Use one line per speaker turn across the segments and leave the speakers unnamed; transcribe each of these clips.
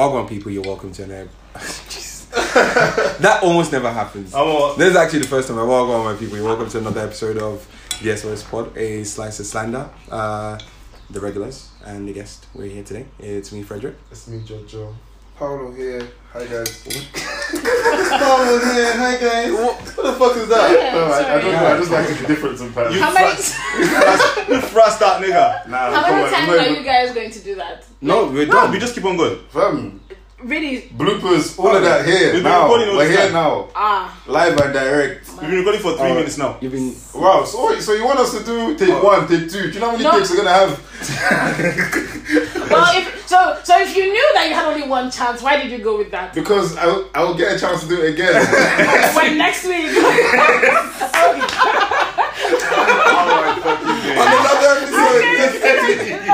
Welcome, people. You're welcome to an That almost never happens.
I'm
This is actually the first time I welcome my people. You're welcome to another episode of the SOS Pod, a slice of slander. Uh, the regulars and the guest. We're here today. It's me, Fredrick.
It's me, Jojo. Paolo here. Hi guys. Paolo here. Hi guys. What, the fuck is that?
Yeah,
no, I, I don't know. I just like the difference in patterns.
You
How many,
fast, you fast that nigga.
Nah,
how many times are you guys going to do that?
No, we're
No,
done.
we just keep on going.
Fam,
Really?
bloopers, all of that here.
We've been
now.
recording all
We're here
time.
now.
Ah.
Live and direct.
We've been recording for three
Alright.
minutes now.
You've been.
Wow, so, so you want us to do take
Oh.
one, take two? Do you know how many
No.
takes we're gonna have?
Well, if so, so if you knew that you had only one chance, why did you go with that?
Because I will, I will get a chance to do it again.
when next week.
On another episode.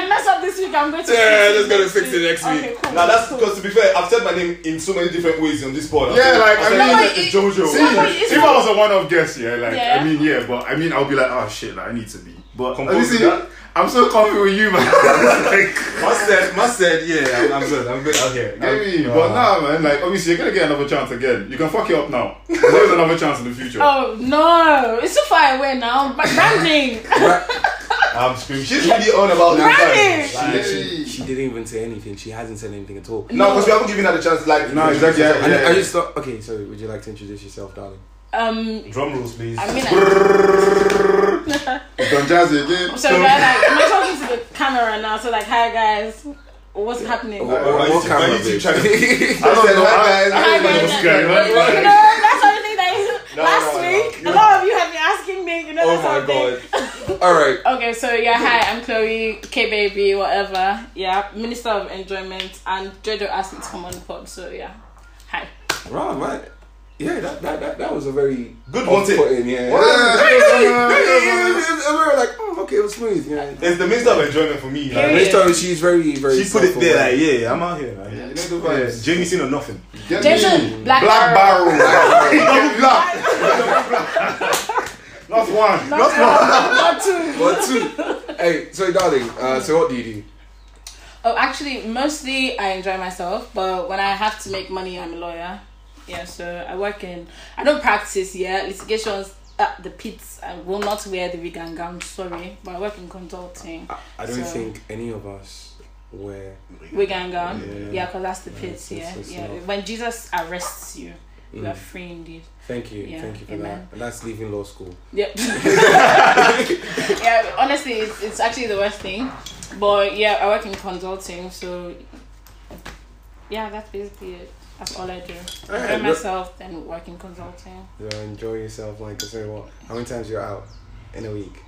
No, so if I mess up this week, I'm going to.
Yeah,
fix
let's go to
next
fix it
week.
next
Okay,
week.
cool.
Now that's
cool.
because to be fair, I've said my name in so many different ways on this pod.
Yeah,
said-
like,
I've
I
said
mean-
my
No,
name
it-
is Jojo.
See,
No,
if I was a one-off guest, yeah, like
Yeah.
I mean, yeah, but I mean, I'll be like, oh shit, like I need to be. But
Composed
obviously,
that?
I'm so confident with you, man. like,
Must said, must said, yeah, I'm, I'm good, I'm good out here.
get me.
I'm-
But nah, man, like obviously you're gonna get another chance again. You can fuck it up now. There's another chance in the future.
Oh no, it's too far away now. But branding.
I'm screaming. She's really on about
Right.
this. Like,
She, she didn't even say anything. She hasn't said anything at all.
no, because we haven't given her the chance. Like,
No, exactly, yeah,
And
yeah.
I just thought, okay, so would you like to introduce yourself, darling?
Um,
Drum rolls, please.
I mean, I,
Don Jazzy again.
so guys, like, am I talking to the camera now? So like, hi guys, what's happening?
Oh, oh,
What
YouTube-
camera,
YouTube channel.
I don't
said,
know.
hi, guys.
Hi
don't know
guys,
what's
you know,
on.
that's something that you,
No,
last
no, no.
week
You
a lot of you have been asking me. You know,
Oh my god. Alright.
Okay, so yeah, hi, I'm Khloe, K baby, whatever. Yeah, Minister of Enjoyment, and Jojo asked me to come on the pod, so yeah, hi.
Right, man. Yeah, that, that, that, that was a very
Good one take.
off-putting, yeah.
What?
Yeah, yeah, yeah, yeah, yeah. And we were like, oh, okay, it was smooth. Yeah.
It's the minister of enjoyment for me. Like,
Period.
Rachel, she's very, very.
she put it there,
self-aware.
like, yeah, I'm out here. Like,
You
yeah.
know the
Yeah,
vibes.
Jameson or nothing.
Get
Jason. Black
Black
Barrel.
Barrel. Black. Not one.
Not one, not two.
What two? hey, so darling, uh, so what do you do?
Oh, actually, mostly I enjoy myself, but when I have to make money, I'm a lawyer. Yeah, so I work in. I don't practice yet. Litigations at the pits. I will not wear the wig and gown. Sorry, but I work in consulting.
I, I don't
So-
think any of us wear.
Wig and gown.
Yeah.
Yeah, because that's the pits.
it's-
Yeah,
it's
yeah.
not-
When Jesus arrests you, you
Mm.
are free indeed.
Thank you,
Yeah,
thank you for
amen.
that. And that's leaving law school.
Yep. yeah, honestly, it's, it's actually the worst thing. But yeah, I work in consulting, so yeah, that's basically it. That's all I do.
Alright,
Enjoy
look-
myself, then work in consulting.
So enjoy yourself, like I say, what? How many times you're out in a week?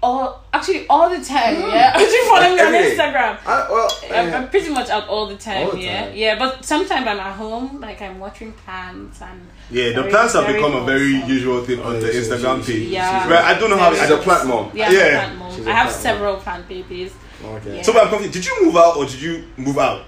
All actually all the time. Mm. Yeah, if you follow me on Instagram.
I, well,
I'm, I'm pretty much out all the time,
All the
yeah,
time.
yeah. But sometimes I'm at home, like I'm watching plants and
Yeah, the
Very-
plants have
very
become a very usual thing on
Oh,
the
yeah, she-
Instagram
she-
page.
Yeah.
But I don't know how.
Very
she's a plant mom.
yeah,
Yeah.
plant mom.
She's a
I have
plant mom.
several plant babies.
okay.
Yeah.
So I'm confused. Did you move out or did you move out?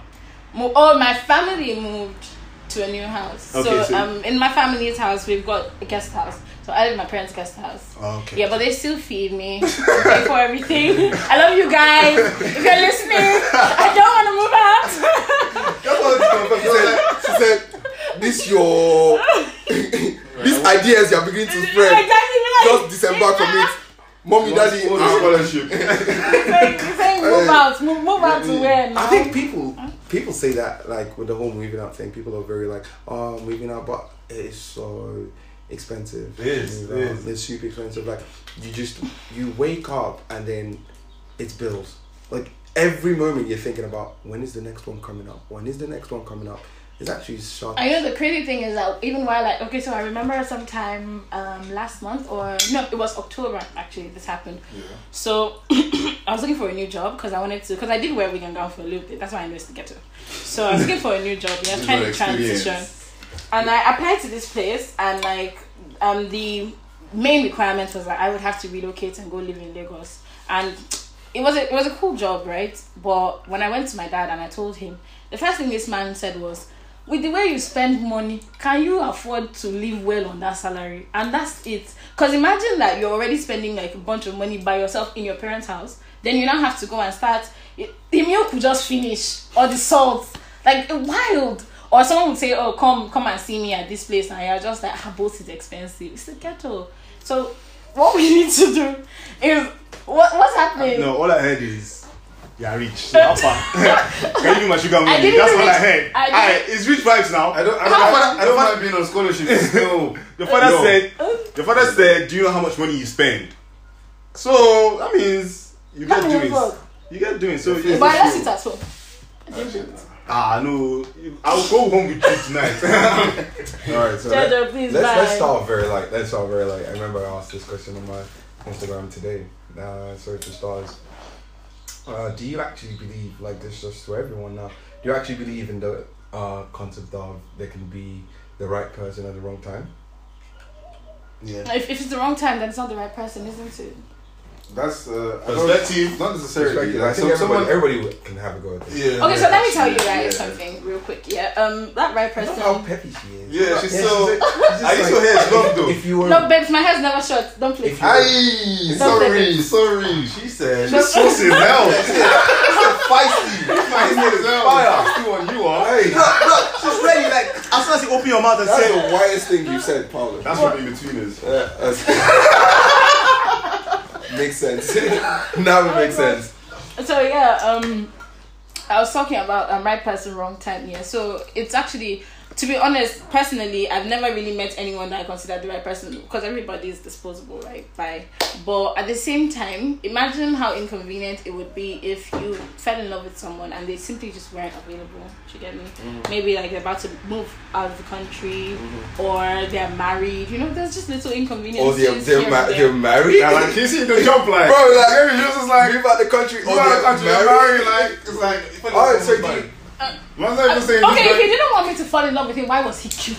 Mo- oh, my family moved to a new house.
Okay,
so,
so-
um, in my family's house, we've got a guest house. So I live in my parents' guest house.
Oh, okay.
Yeah, but they still feed me, and pay for everything. I love you guys. If you're listening, I don't want to move out.
That's what it's
She said, she said, this your these ideas you're beginning to spread.
exactly. Like,
Just disembark from it. Mommy, daddy.
All the
ah.
scholarship.
You're saying, you're saying move out, move, move out to where now?
I think people people say that like with the whole moving out thing. People are very like, oh, moving out, but it is so expensive.
It is, it is.
It's super expensive. Like you just you wake up and then it's bills. Like every moment you're thinking about when is the next one coming up? When is the next one coming up? It's actually shocking.
I know the crazy thing is that even while like okay, so I remember sometime um last month or no, it was October actually. This happened. Yeah. So I was looking for a new job because I wanted to because I did wear wig and gown for a little bit. That's why I know it's to get to. So I was looking for a new job. Yeah, trying to
is an experience.
transition. And I applied to this place and like um the main requirement was that I would have to relocate and go live in Lagos. And it was a it was a cool job, right? But when I went to my dad and I told him, the first thing this man said was, with the way you spend money, can you afford to live well on that salary? And that's it. Because imagine that you're already spending like a bunch of money by yourself in your parents' house. Then you now have to go and start. The milk will just finish, or the salt. like wild. Or someone would say, "Oh, come, come and see me at this place," and you're just like, "Ah, both is expensive. It's the ghetto." So, what we need to do is what what's happening?
No, all I heard is you're rich. So how far? Can you be my sugar
I
That's
even
all I
reach-
heard.
I didn't-
it's rich vibes now.
I don't. I
Your
don't,
father-
I don't mind being on scholarship. Still,
Your father
Yo.
said. Your father said, "Do you know how much money you spend?" So that means you get
How many
doing.
work?
You get doing. It. So
Your
you,
But I lost it at home. I didn't do it.
ah no, I'll go home with you tonight.
All right, so let,
please
let's
bye.
let's start very light. Let's start very light. I remember I asked this question on my Instagram today. Uh, sorry for stars. Uh, do you actually believe like this? Just to everyone now. Do you actually believe in the uh, concept of there can be the right person at the wrong time?
yeah.
If, if it's the wrong time, then it's not the right person, isn't it?
That's uh, I don't-
Perspective.
Not necessarily.
Perspective. I
Like,
think
some,
everybody,
someone.
everybody can have a go at this.
Yeah.
Okay, so let me tell you
yeah.
guys something real quick. Yeah, um, that right
I love
person.
how peppy she is.
Yeah, she's
Yeah,
so.
she's like- she's just
I used to
like-
hear it's long though.
If you were
No, babes, my hair's never short. Don't play.
If
Aye,
Don't
sorry, sorry. She said.
She's so
Saucy as hell.
feisty.
My head is fire. Feisty one, you are.
Hey,
She's ready. Like as soon as you open your mouth and
that's
say,
the widest thing you said, Paula.
"That's what in between us."
Makes sense. now it makes sense.
So yeah, um, I was talking about um, right person, wrong time. Yeah, so it's actually, to be honest, personally, I've never really met anyone that I consider the right person because everybody is disposable, right? By, but at the same time, imagine how inconvenient it would be if you fell in love with someone and they simply just weren't available. Do you get me? Mm-hmm. Maybe like they're about to move out of the country mm-hmm. or they're married. You know, there's just little
Or
inconveniences.
they're, they're, ma- they're married?
Yeah, like you see the jump like.
Bro, like,
Maybe she was just like.
move out the country.
You
Or
are
they're
country
married?
married, like it's like.
Alright, so do you,
Man's not even saying
Okay,
this,
if he didn't want me to fall in love with him, why was he cute?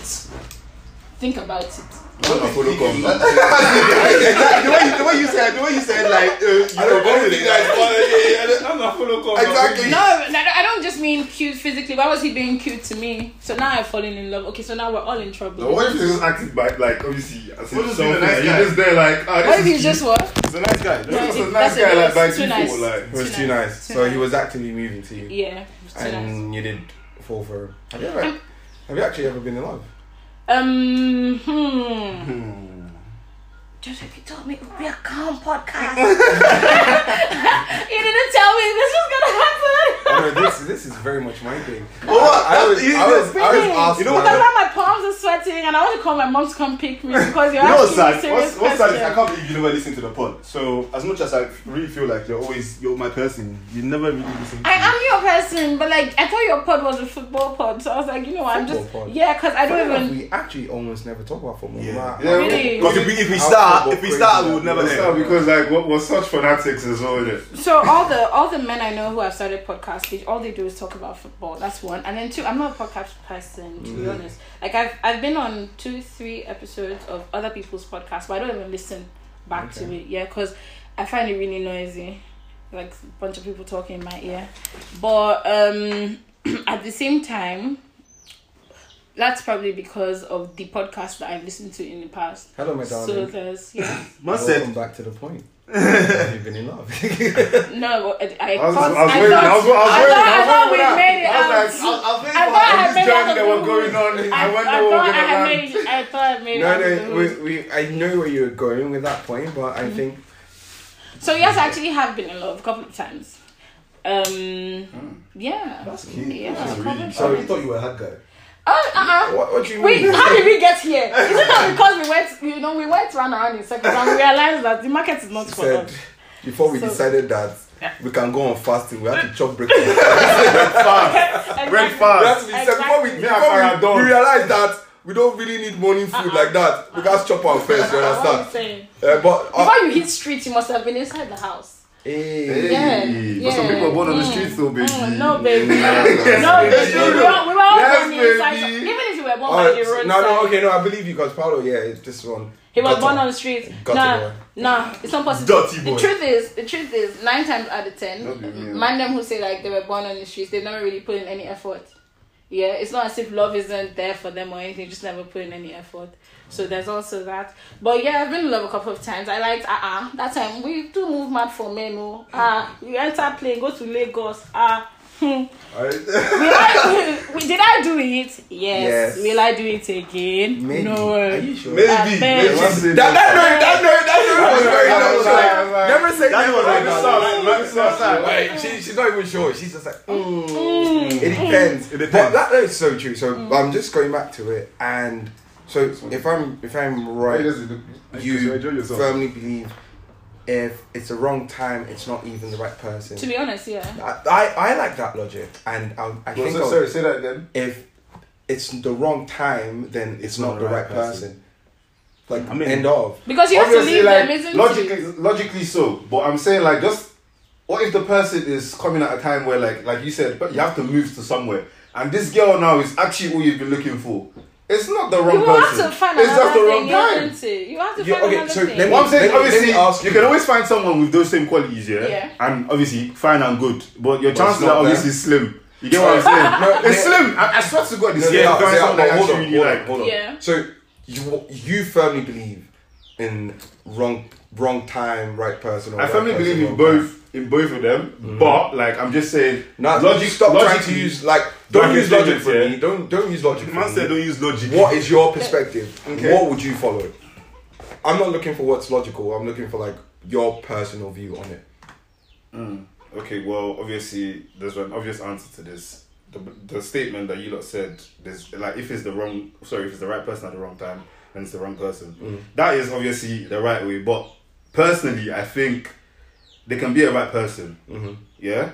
Think about it.
I'm not follow come.
Exactly, the way you, the way you said, the way you said, like, uh, you
I don't
know,
know the guys, but yeah, yeah,
I'm not follow come.
Exactly.
No, no, I don't just mean cute physically. Why was he being cute to me? So now I've fallen in love. Okay, so now we're all in trouble.
No, what if you just acted by, like, obviously, as if if something, nice guy? you're just there, like, this
What if
is
he's just
cute.
what?
He's a nice guy.
No,
This is
it-
a nice
that's
guy,
it,
like, by
too
default,
nice.
like.
It was
Too
too
nice.
nice. So he was actively moving to you.
Yeah, it was too
And
nice.
you did fall for. Have you ever, have you actually ever been in love?
Um, hmm.
Hmm.
Just if you told me it would be a calm podcast. you didn't tell me this was gonna happen.
Oh, this, this is very much my thing.
Oh.
I, I was,
You-
I was, I was
Really?
asked
You know
like-
what?
Because now my palms are sweating and I want to call my mom to come pick me because you're
You know
asking me
sad?
serious
What's, what's sad is I can't believe you never listen to the pod. So, as much as I really feel like you're always, you're my person, you never really listen to
I
me.
am your person, but like I thought your pod was a football pod, so I was like, you know, what, I'm just
pod.
yeah, because I don't
enough,
even.
we actually almost never talk about football.
Yeah.
My-
Yeah,
Really?
Because if we, if we start, if we start, we would never
start
end.
Yeah, because like we're such fanatics as well. innit?
So all the all the men I know who have started podcasts, they- all they do is talk about football. That's one, and then two. I'm not a podcast person to be honest. Like I've I've been on two three episodes of other people's podcasts, but I don't even listen back to it. Yeah, because I find it really noisy, like a bunch of people talking in my ear. But um, at the same time. That's probably because of the podcast that I've listened to in the past.
Hello, my darling.
So
darling.
there's yeah.
Man
Welcome
said,
back to the point. Have been in love?
No, I, I,
I was,
thought,
I was
I
waiting.
thought,
I was, I was
I thought-
I
I thought we
for that.
made it
I was
out.
like, I was, I was waiting
I
for
thought I
this
made
journey that
of
was going on.
I,
I went
I
over
thought I
gonna land.
made, I thought I made
no,
out of
no, we, we, I know where you're going with that point, but I mm-hmm. think
So yes, I actually have been in love a couple of times. Um, hmm. yeah.
That's cute.
Yeah,
That's really
couple of
cute. thought you were a hot guy.
Oh, uh-uh.
what, what do you
Wait,
mean?
how did we get here? Is it not because we went, you know, we went round and round in circles and we realized that the market is not
She
for
said
us.
before we
So-
decided that we can go on fasting, we have to chop breakfast.
Exactly.
Red fast.
That's what we said before we,
Exactly.
before
Akara
we, we realized that we don't really need morning food like that. We got chop our first, you understand? Uh, but uh,
Before you hit street, you must have been inside the house.
Hey,
Yeah,
But some people are born on the streets though, baby.
Mm, no, baby. No, baby. We were, we were all
Yes,
born inside. Even if you were born
Oh,
by the roadside.
no, no, okay, no, I believe you because Paolo, yeah, it's this one.
He was born on the streets. Nah,
boy.
nah, it's not possible.
Dirty
The truth is, the truth is, nine times out of ten,
yeah.
man them who say like they were born on the streets, they've never really put in any effort. Yeah, it's not as if love isn't there for them or anything, just never put in any effort. So there's also that. But yeah, I've been in love a couple of times. I liked uh uh that time we do move mad for men, oh. Ah, you enter plane, go to Lagos, ah. Hmm.
Alright.
we like Did I do it? Yes.
Yes.
Will I do it again?
Maybe.
No.
Are you sure?
Maybe.
I.
Maybe.
That that note, that note, that note was very
That
not
was
sure.
like- that was like-
Never say
That
never.
was like
no,
like, like,
no,
start.
no. Wait, she, she's not even sure. She's just like, mm.
Mm.
it depends.
It depends.
But that, that is so true. So I'm just going back to it, and so if I'm if I'm right, you
enjoy yourself.
firmly believe if it's the wrong time, it's not even the right person.
To be honest, yeah.
I, I, I like that logic, and I, I think
so, sorry, say that again.
if it's the wrong time, then it's, not, the right, person. Like
I mean-
end of.
Because you have to
Obviously,
leave
like
them, isn't
logically, logically so. But I'm saying like just what if the person is coming at a time where like like you said, but you have to move to somewhere, and this girl now is actually all you've been looking for. It's not the wrong
You will have
person.
to find
it's
another
just the wrong
thing,
time.
isn't? You have to
Yeah,
find
okay,
another
so
thing.
let me-
What I'm saying,
Let me- let
obviously,
me ask
you
you.
can always find someone with those same qualities, yeah,
Yeah.
and obviously fine and good, but your chances
it's
are obviously slim. You get what I'm saying?
No,
it's slim. I, I swear to God, it's
No,
slim.
they you're
someone
but hold on, hold
like.
on, hold on.
Yeah.
So you you firmly believe in wrong wrong time, right person. Or
I
right
firmly
person,
believe in
wrong
both in both of them, mm-hmm. but like I'm just saying,
No,
logic.
stop trying to use like don't use logic for
yeah.
me. Don't don't use logic. For
Man
me.
said don't use logic.
What is your perspective?
Okay.
What would you follow? I'm not looking for what's logical. I'm looking for like your personal view on it.
Mm, okay, well, obviously, there's an obvious answer to this. The, the statement that you lot said, there's like if it's the wrong, sorry, if it's the right person at the wrong time, then it's the wrong person. Mm. That is obviously the right way. But personally, I think they can be a right person,
Mm-hmm.
yeah,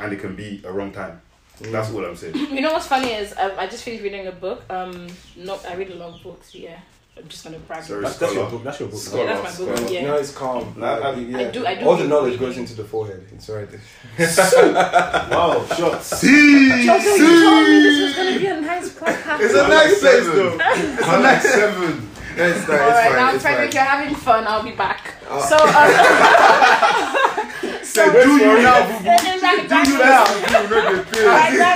and it can be a wrong time. That's all I'm saying.
You know what's funny is um, I just finished reading a book. Um, no, I read a lot of books. Yeah, I'm just gonna brag.
Sorry,
That's, that's your book. That's your book.
Scholar,
Yeah, that's my book.
scholar.
Yeah.
No, it's calm.
Nah, I-
yeah.
I do- I do
All the knowledge
reading.
goes into the forehead. It's right there.
Wow, shots.
Jojo, you told me this was gonna be a nice podcast.
It's a nice place
seven.
though. It's a nice seven.
No, it's fine.
All right,
it's
now
fine. It's
Fredrick,
fine.
you're having fun. I'll be back.
Oh.
So, um,
Say, do you now, boo boo. Do you now.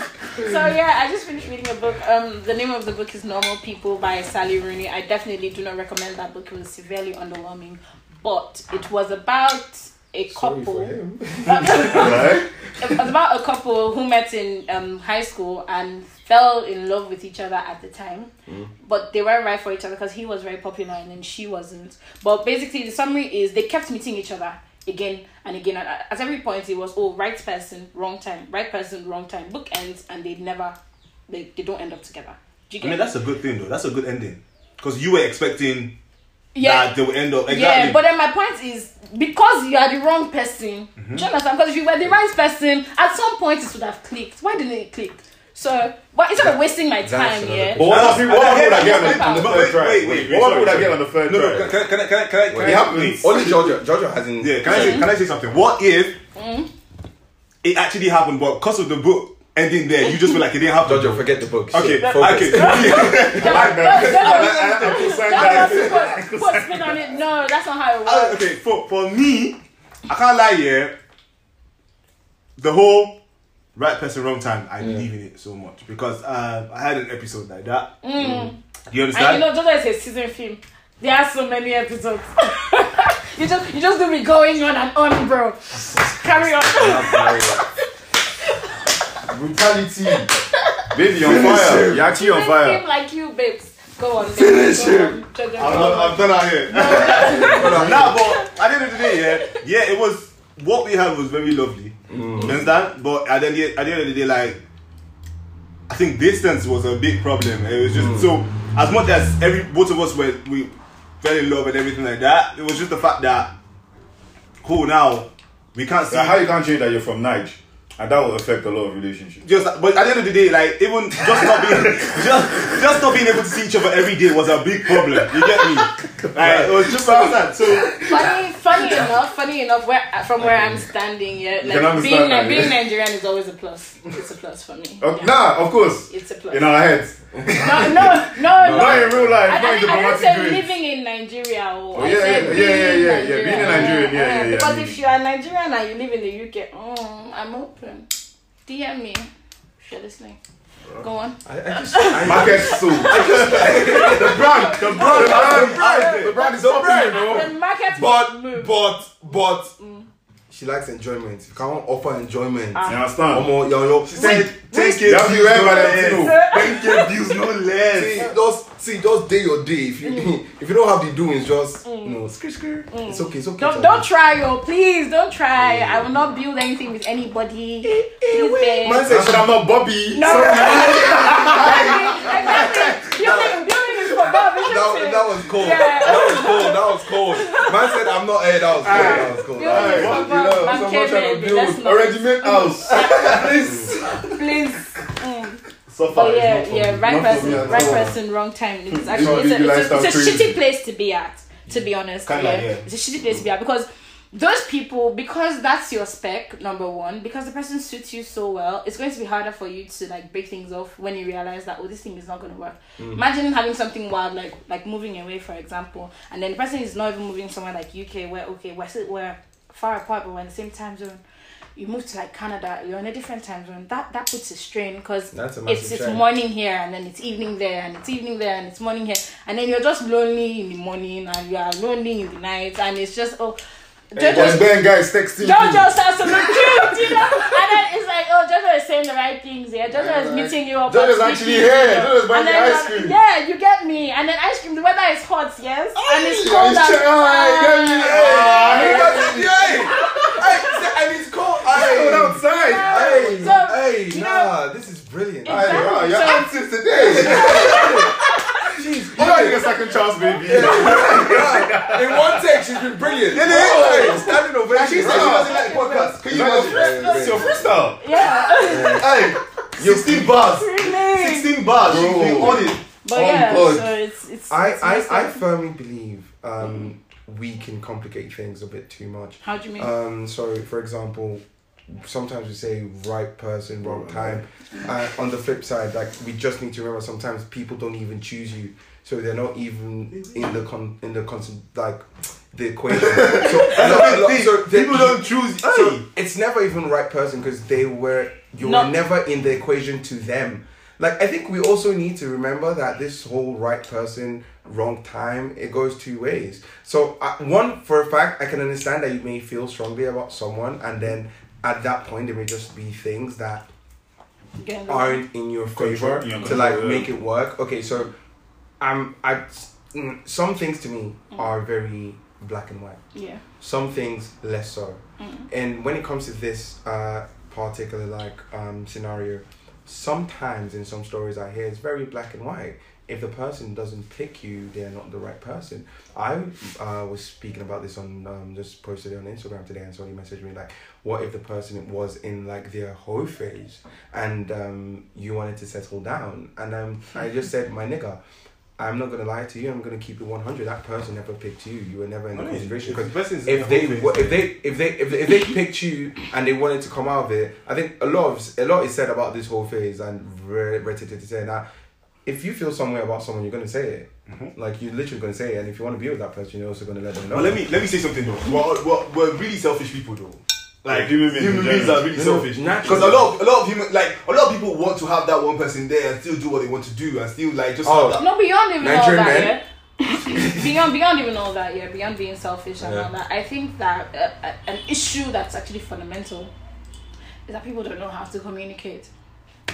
so yeah, I just finished reading a book. Um, the name of the book is Normal People by Sally Rooney. I definitely do not recommend that book. It was severely underwhelming, but it was about a
Sorry
couple.
for him.
Right?
it was about a couple who met in um, high school and fell in love with each other at the time, but they weren't right for each other because he was very popular and then she wasn't. But basically, the summary is they kept meeting each other again and again. And at every point, it was oh, right person, wrong time, right person, wrong time. Book ends and they never, they, they don't end up together. Do you
I mean,
it?
that's a good thing though. That's a good ending. Because you were expecting
yeah.
that they will end up exactly.
Yeah, but then my point is because you are the wrong person.
Mm-hmm.
Do you understand? Because if you were the right person, at some point it would have clicked. Why didn't it click? So, but instead of wasting my
That's
time,
another
yeah.
But what about people? What that get on the,
Wait,
wait,
third try?
wait, wait,
What about
sorry,
people that get on the third
No,
try?
no, can, can, I- can, I- can, I- can,
It
I-
happens.
Only Georgia. Georgia hasn't.
Yeah, can I say, can I say something? What if it actually happened, but because of the book ending there, you just feel like it didn't happen?
Georgia, forget the book.
Okay,
Shit, focus.
okay.
Put, put spin on it. No, that's not how it
Uh,
works.
okay, for for me, I can't lie here. The whole right person, wrong time. I believe in it so much because uh, I had an episode like that. Do you
And you know, Jojo is a season film. There are so many episodes. you just you just do me going on and on, bro. Carry on.
Brutality. Baby, on fire. You're actually on fire.
like you, babes. Go on. Finish him. Jojo, go
I'm,
on.
I'm, I'm done out here. nah, but at the end of the day, yeah, yeah, it was what we had was very lovely. Mm-hmm. You understand? But at the, end, at the end of the day, like I think distance was a big problem. It was just mm. so as much as every both of us were we fell in love and everything like that. It was just the fact that cool now we can't see
So how you can't change that you're from Naij? And that will affect a lot of relationships.
just but at the end of the day, like even just not being just just not being able to see each other every day was a big problem. You get me? Like, it was just understand. So
funny, funny enough, funny enough, where from where I'm standing, yeah, like being
that,
being
yeah.
Nigerian is always a plus. It's a plus for me.
Oh,
Yeah.
Nah, of course.
It's a plus.
In our heads.
No, no, no, no.
Not in real life,
I,
not
I,
in
I didn't say
grades.
living in Nigeria. Or
Oh,
I
yeah, yeah, yeah, yeah, yeah, yeah, being in Nigerian, yeah, yeah, yeah,
Because
I mean-
if you are Nigerian and you live in the UK, oh, mm, I'm open. DM me. If you're listening. Go on.
I, I just, I,
Market soul. the brand, the brand, the brand, the brand is open, bro.
The market
but
move.
but but mm. She likes enjoyment. You can't offer enjoyment,
You understand?
Omo, yo, yo,
She said,
take
take it,
Yeah,
views,
you
no
ever
less.
let
Ten K views, no less.
See,
less.
just see, just day your day. If you if you don't have the doings, just you know, skr skr. It's okay, it's okay.
Don't
it's
don't try, yo. Please don't try. I will not build anything with anybody. Please, babe.
Man
I
said
said I'm not Bobby.
No. exactly. Building, building
that, that was cold.
Yeah.
That was cold. That was cold. Man said I'm not. Hey, that was cold. That was cold.
Building is
Alright,
for Bob. Man
someone
came
trying to
in. Let's
build
not.
a regiment house. Please.
Please. Mm.
So far,
But yeah,
not
yeah,
me.
right
Not
person, right
all.
person, wrong time. It's actually it's a, it's a, it's a shitty place to be at. To be honest,
Kinda,
yeah.
yeah.
it's a shitty place to be at because those people, because that's your spec number one, because the person suits you so well, it's going to be harder for you to like break things off when you realize that oh this thing is not going to work. Mm. Imagine having something wild like like moving away, for example, and then the person is not even moving somewhere like UK where okay we're we're far apart but we're in the same time zone. You move to like Canada, you're in a different time zone. That that puts a strain because
That's a massive
it's it's morning here and then it's evening there and it's evening there and it's morning here and then you're just lonely in the morning and you are lonely in the night and it's just oh
And
Jojo
then guys texting
Jojo starts to look cute, you know, and then it's like oh Jojo is saying the right things here. Jojo
Yeah,
is
like,
meeting you up.
Jojo's
on
actually here.
you know.
Jojo's buying
And
the
then,
ice cream.
Yeah, you get me. And then ice cream. The weather is hot, yes, and it's
Hey,
cold.
it's
and-
chill, you get me?
Hey,
Hey,
hey, hey, and it's cold. Hey,
Cold outside.
Hey,
So,
hey,
you
nah, this is brilliant.
Exactly.
Hey, wow, you're
So-
active today.
Jeez,
You know you're a second chance, baby.
yeah. In one take, she's been brilliant. Hey, standing ovation.
She said she doesn't like podcasts. Can you imagine?
That's your freestyle.
Yeah,
Hey, 16 bars.
really.
16 bars. She's
Bro.
been on it.
But
Oh,
yeah,
God.
so it's it's.
I,
it's messed
I, I firmly believe um, we can complicate things a bit too much.
How do you mean?
Um, so, for example, sometimes we say right person, wrong time. Uh, on the flip side, like we just need to remember sometimes people don't even choose you, so they're not even in the con in the con like the equation. So, a lot- a lot-
Thing,
so they-
People don't choose.
so
Hey.
it's never even right person because they were you
No.
were never in the equation to them. Like I think we also need to remember that this whole right person, wrong time, it goes two ways. So uh, one for a fact, I can understand that you may feel strongly about someone, and then at that point there may just be things that aren't in your favor
yeah,
to like
yeah.
make it work. Okay, so I'm I mm, some things to me are very black and white
yeah.
some things less so.
Mm.
And when it comes to this uh, particular like um, scenario, sometimes in some stories I hear it's very black and white. If the person doesn't pick you, they're not the right person. I uh, was speaking about this on um, just posted it on Instagram today, and somebody messaged me like, "What if the person was in like their hoe phase, and um, you wanted to settle down?" And um, I just said, "My nigga." I'm not gonna lie to you. I'm gonna keep it 100. That person never picked you. You were never in the consideration because if they wa- if they if they if they, if they picked you and they wanted to come out of it, I think a lot of a lot is said about this whole phase and re- re- to say that if you feel some way about someone, you're gonna say it. Like you're literally gonna say it, and if you want to be with that person, you're also gonna let them know.
But let me let me say something though. We're, we're, we're really selfish people though. Like
human beings
human beings are really
No, no,
selfish.
naturally.
Because a lot of a lot of human like a lot of people want to have that one person there and still do what they want to do and still like just
Oh.
have that.
No, beyond even
Nigerian
all that,
men?
yeah. beyond beyond even all that, yeah. Beyond being selfish and
Yeah.
all that, I think that uh, uh, an issue that's actually fundamental is that people don't know how to communicate.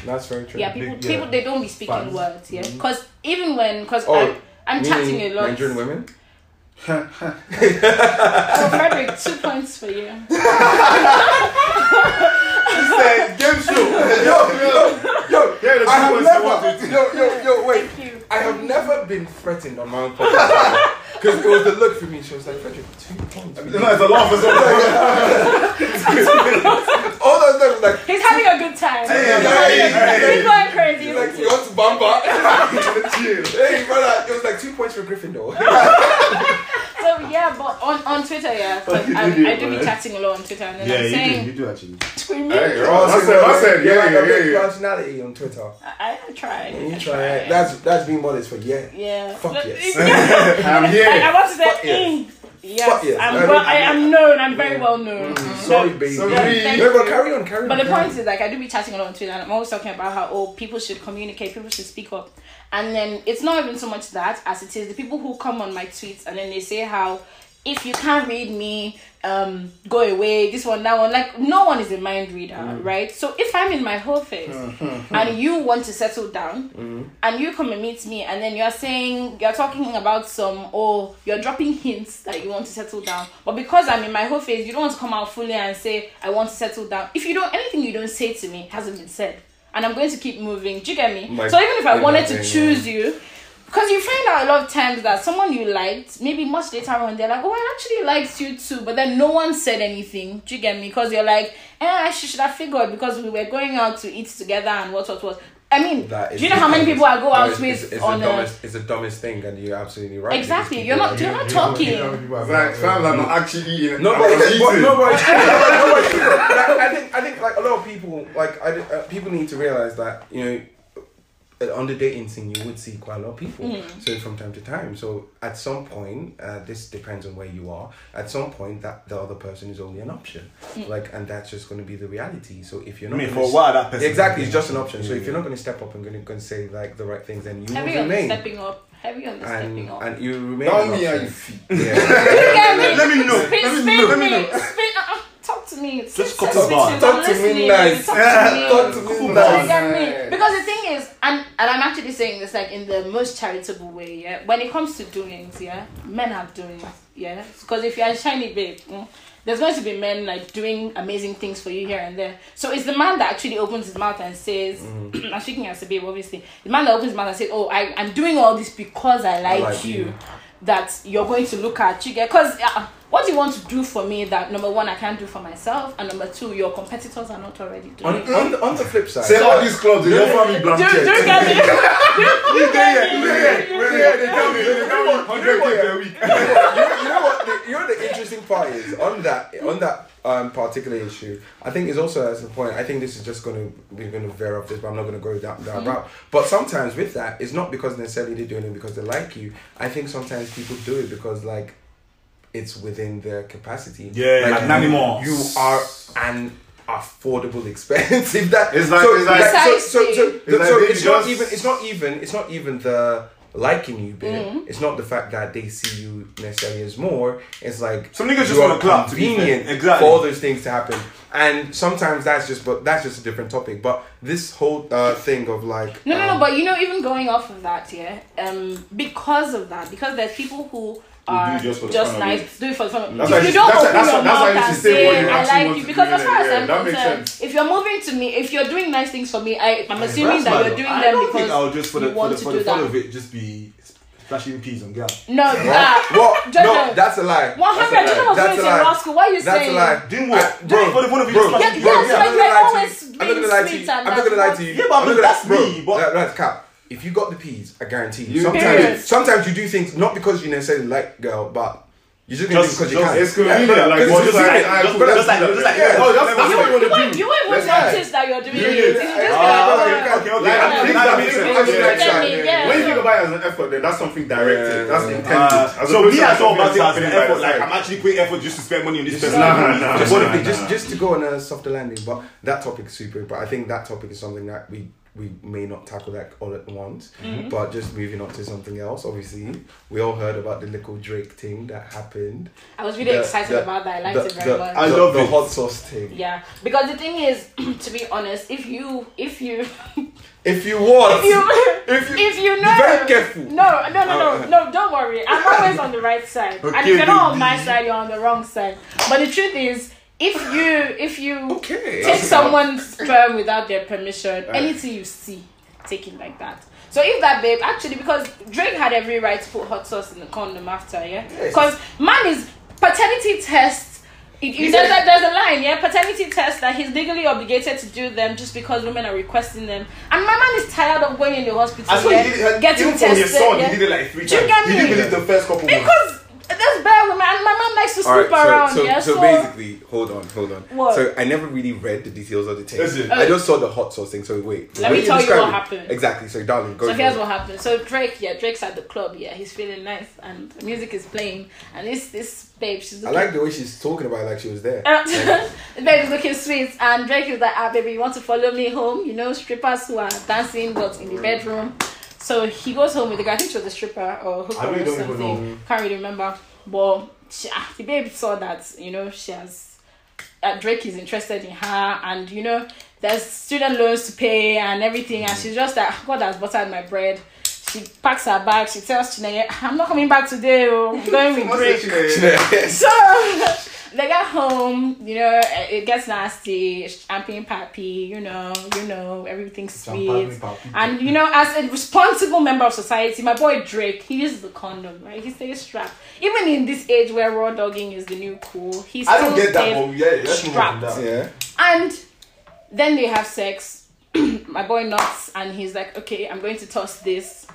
That's very true.
Yeah, people
Big- yeah.
people they don't be speaking
Facts.
words. Yeah, mm-hmm. because even when because
Oh,
I I'm chatting a lot.
Nigerian women.
Oh, Fredrick, two points for you.
Say, game show.
Yo, yo, yo,
Here are the
I have
two points you want
never, yo, yo, yo, wait.
Thank you.
I have never been threatened on my own podcast because it was the look for me. She was like, Fredrick, two points.
No, it's a laugh or something.
All those times, like,
He's having a good time.
Hey,
He's
hey,
having a-
hey.
He's going crazy.
He's like, you want to bamba?
Chill.
hey, brother, it was like two points for Gryffindor.
So yeah, but on, on Twitter, yeah,
Fucking
I,
idiot,
I do be chatting a lot on Twitter, and then
Yeah,
I'm
you
saying,
do. You do actually.
screaming.
Hey, I said, I
you-
said,
you
yeah, yeah,
a big
yeah, yeah.
personality on Twitter.
I, I try.
You
I
try it. That's that's being modest for yeah.
yeah.
Fuck yes.
I'm
I, I
here.
want to say,
Fuck eh. Yes.
mm, yes,
Fuck.
I'm,
I
well,
don't-
I am known. I'm very well known.
Sorry, baby.
Sorry.
Yeah,
No, but carry on, carry
But the
carry
point is, like, I do be chatting a lot on Twitter, and I'm always talking about how oh, people should communicate, people should speak up, and then it's not even so much that as it is the people who come on my tweets and then they say how if you can't read me, um, go away. This one, that one. Like no one is a mind reader,
Mm.
right? So if I'm in my whole face
Mm-hmm.
and you want to settle down, and you come and meet me, and then you're saying you're talking about some or you're dropping hints that you want to settle down, but because I'm in my whole face, you don't want to come out fully and say I want to settle down. If you don't, anything you don't say to me hasn't been said, and I'm going to keep moving. Do you get me?
Like,
so even if I wanted to choose you. Because you find out a lot of times that someone you liked, maybe much later on, they're like, oh, I actually liked you too. But then no one said anything. Do you get me? Because you're like, eh, she should have figured because we were going out to eat together and what, what, what. I mean,
That is
do you know how many
the
people I go out
that is-
with
is,
on
the
a.
It's the dumbest thing, and you're absolutely right.
Exactly, you're not- you're not talking.
Like, fam, like, I'm not actually eating.
No,
I'm
but,
eating.
but, no, but, it's true. no, but it's true. Like, I think I think like a lot of people like I, uh, people need to realize that you know on the dating scene you would see quite a lot of people
Mm-hmm.
so from time to time so at some point uh, this depends on where you are at some point that the other person is only an option
Mm.
like and that's just going to be the reality so if you're
I
not
mean,
gonna
for a
s-
while, that person.
exactly it's just an option so
Yeah,
if you're not going to step up and going to say like the right things then you will
Heavy on the
remain
stepping up. Heavy on the stepping
and
up.
and you remain
Tell
an
me how
option.
you feel.
yeah
You get me?
Let me know.
Spin,
Let me
spin
know. Let me
me.
know.
Spin, talk to me.
Just
Sit-
couple
sit-
bars.
sit-
Talk to me nice.
Talk to me.
Talk to me
You
nice.
get? Because the thing is, and and I'm actually saying this like in the most charitable way, yeah. When it comes to doings, yeah, men have doings, yeah. Because if you're a shiny babe, mm, there's going to be men like doing amazing things for you here and there. So it's the man that actually opens his mouth and says,
Mm-hmm.
I'm speaking as a babe, obviously. The man that opens his mouth and says, Oh, I, I'm doing all this because I like,
like
you.
you.
That you're going to look at you get because uh, what do you want to do for me that number one I can't do for myself and number two your competitors are not already doing.
on, on, the, on the flip side
Say all these clubs, they offer me blank
do, do you
checks.
get me? Do you get me?
Yeah, they tell me, they tell me 100 k per week.
you, know, what? The, you know what the interesting part is on that on that um, particular issue. I think is also as a point. I think this is just going to we're going to veer off this, but I'm not going to go that that route. But sometimes with that, it's not because necessarily they're doing it because they like you. I think sometimes people do it because like it's within their capacity.
Yeah, like
you-
Nanny Moore.
You are an affordable expense. If that
It's like-
so,
it's like-
so, so, so,
It's like
so
they
it's not even it's not even it's not even the liking you bit.
Mm-hmm.
It's not the fact that they see you necessarily as more. It's like
Some niggas just
you are
wanna clap, to be
convenient
Exactly.
for all those things to happen. And sometimes that's just but that's just a different topic. But this whole uh, thing of like
No, no, no.
um,
But you know, even going off of that, yeah. Um, because of that, because there's people who are
do just for the
just nice,
it.
do it for the fun.
That's
if you don't
that's-
open your
why-
mouth and
say what
I like you, because as far as I'm concerned, if you're moving to me, if you're doing nice things for me, I, I'm assuming that you're doing them
think
because
I'll just for
you
the for
want
the
to
for
do
the fun of it just be splashing peas on girl.
No, that
what?
Jojo.
No, that's a lie.
one hundred. Jojo was
That's
going
a
to
lie.
law school. Are you
That's
saying?
That's a lie.
Doing what?
I-
Doing it for the fun of it,
bro,
Yeah,
bro, yeah, I'm
you're
not gonna lie to
always
you. I'm not
being
gonna lie to
sweet
you.
and
I'm not gonna lie to you.
Yeah, but I
I'm
mean,
not gonna-
that's
bro,
me, but-
that- that's cap. If you got the peas, I guarantee you.
You-
Sometimes,
Period.
sometimes you do things not because you necessarily like girl, but you're just gonna
Just-
do it because you
just-
can.
it's convenient,
Yeah,
like,
because
well, just like-
convenient.
just-
But
just like- just like-
yeah,
oh, that's-
that's
that's
You,
what you
you,
want to
won't,
do.
you won't even notice that you're doing
Yeah,
it.
yeah.
It's just
Ah,
like,
okay,
oh,
okay, okay.
Like,
I
I
think
think
that
that
makes
makes
sense.
sense.
Yeah,
Yeah,
yeah,
yeah.
yeah.
When you think about it as an effort, then that's something directed.
Yeah.
That's
Uh,
intended.
Uh, so
opposed
me,
to
I thought about it as an effort. Like. I'm actually putting effort just to spend money on this person.
Nah, nah,
it
just to go on a softer landing, but that topic is super. But I think that topic is something that we we may not tackle that all at once.
Mm-hmm.
But just moving on to something else. Obviously, we all heard about the little Drake thing that happened.
I was really
The-
excited
the-
about that. I liked
the,
it very
the,
much.
I love
the
it.
hot sauce thing.
Yeah, because the thing is, to be honest, if you, if you,
If you want,
if you,
if you,
if you
be
know,
very careful.
No, no, no,
Uh,
no, no. Don't worry. I'm always on the right side, and if you're not on my side, you're on the wrong side. But the truth is, if you, if you
Okay.
take someone's sperm without their permission, anything you see, take it like that. So if that babe actually, because Drake had every right to put hot sauce in the condom after, yeah,
Yes.
because man is paternity test. It, it,
He
there's, a, there's a line, yeah, paternity test that he's legally obligated to do them just because women are requesting them. And my man is tired of going in the hospital, yeah,
he did it.
getting tested.
son,
yeah.
he did it like three
Do you
times.
get
He didn't believe the first couple.
Because there's bare bad and my mom likes to
All
sleep
right,
around,
so, so,
yeah.
so basically, hold on, hold on.
What?
So I never really read the details of the tape.
Is it?
I just saw the hot sauce thing. So wait,
Let me tell you what
it-
happened.
Exactly. So darling, go.
So here's
it.
what happened. So Drake, yeah, Drake's at the club, yeah, he's feeling nice, and music is playing, and this this babe, she's
I like the way she's talking about it like she was there.
the babe is looking sweet, and Drake is like, ah, baby, you want to follow me home? You know, strippers who are dancing but in the bedroom. So he goes home with the guy. I think she was a stripper or hooker
I really
or
don't even
something.
know.
Can't really remember. But she, ah, the babe saw that you know she has uh, Drake is interested in her, and you know there's student loans to pay and everything, and she's just like God has buttered my bread. She packs her bag. She tells Chineye, "I'm not coming back today. Oh, I'm going with Drake." So they get home, you know, it gets nasty, Champagne Papi, you know, you know, everything's sweet. And you know, as a responsible member of society, my boy Drake, he uses the condom, right? He stays strapped. Even in this age where raw dogging is the new cool, he still
I don't get that,
stays
but yeah, let's move on from
strapped.
that.
Yeah.
and then they have sex. my boy knocks and he's like, okay, I'm going to toss this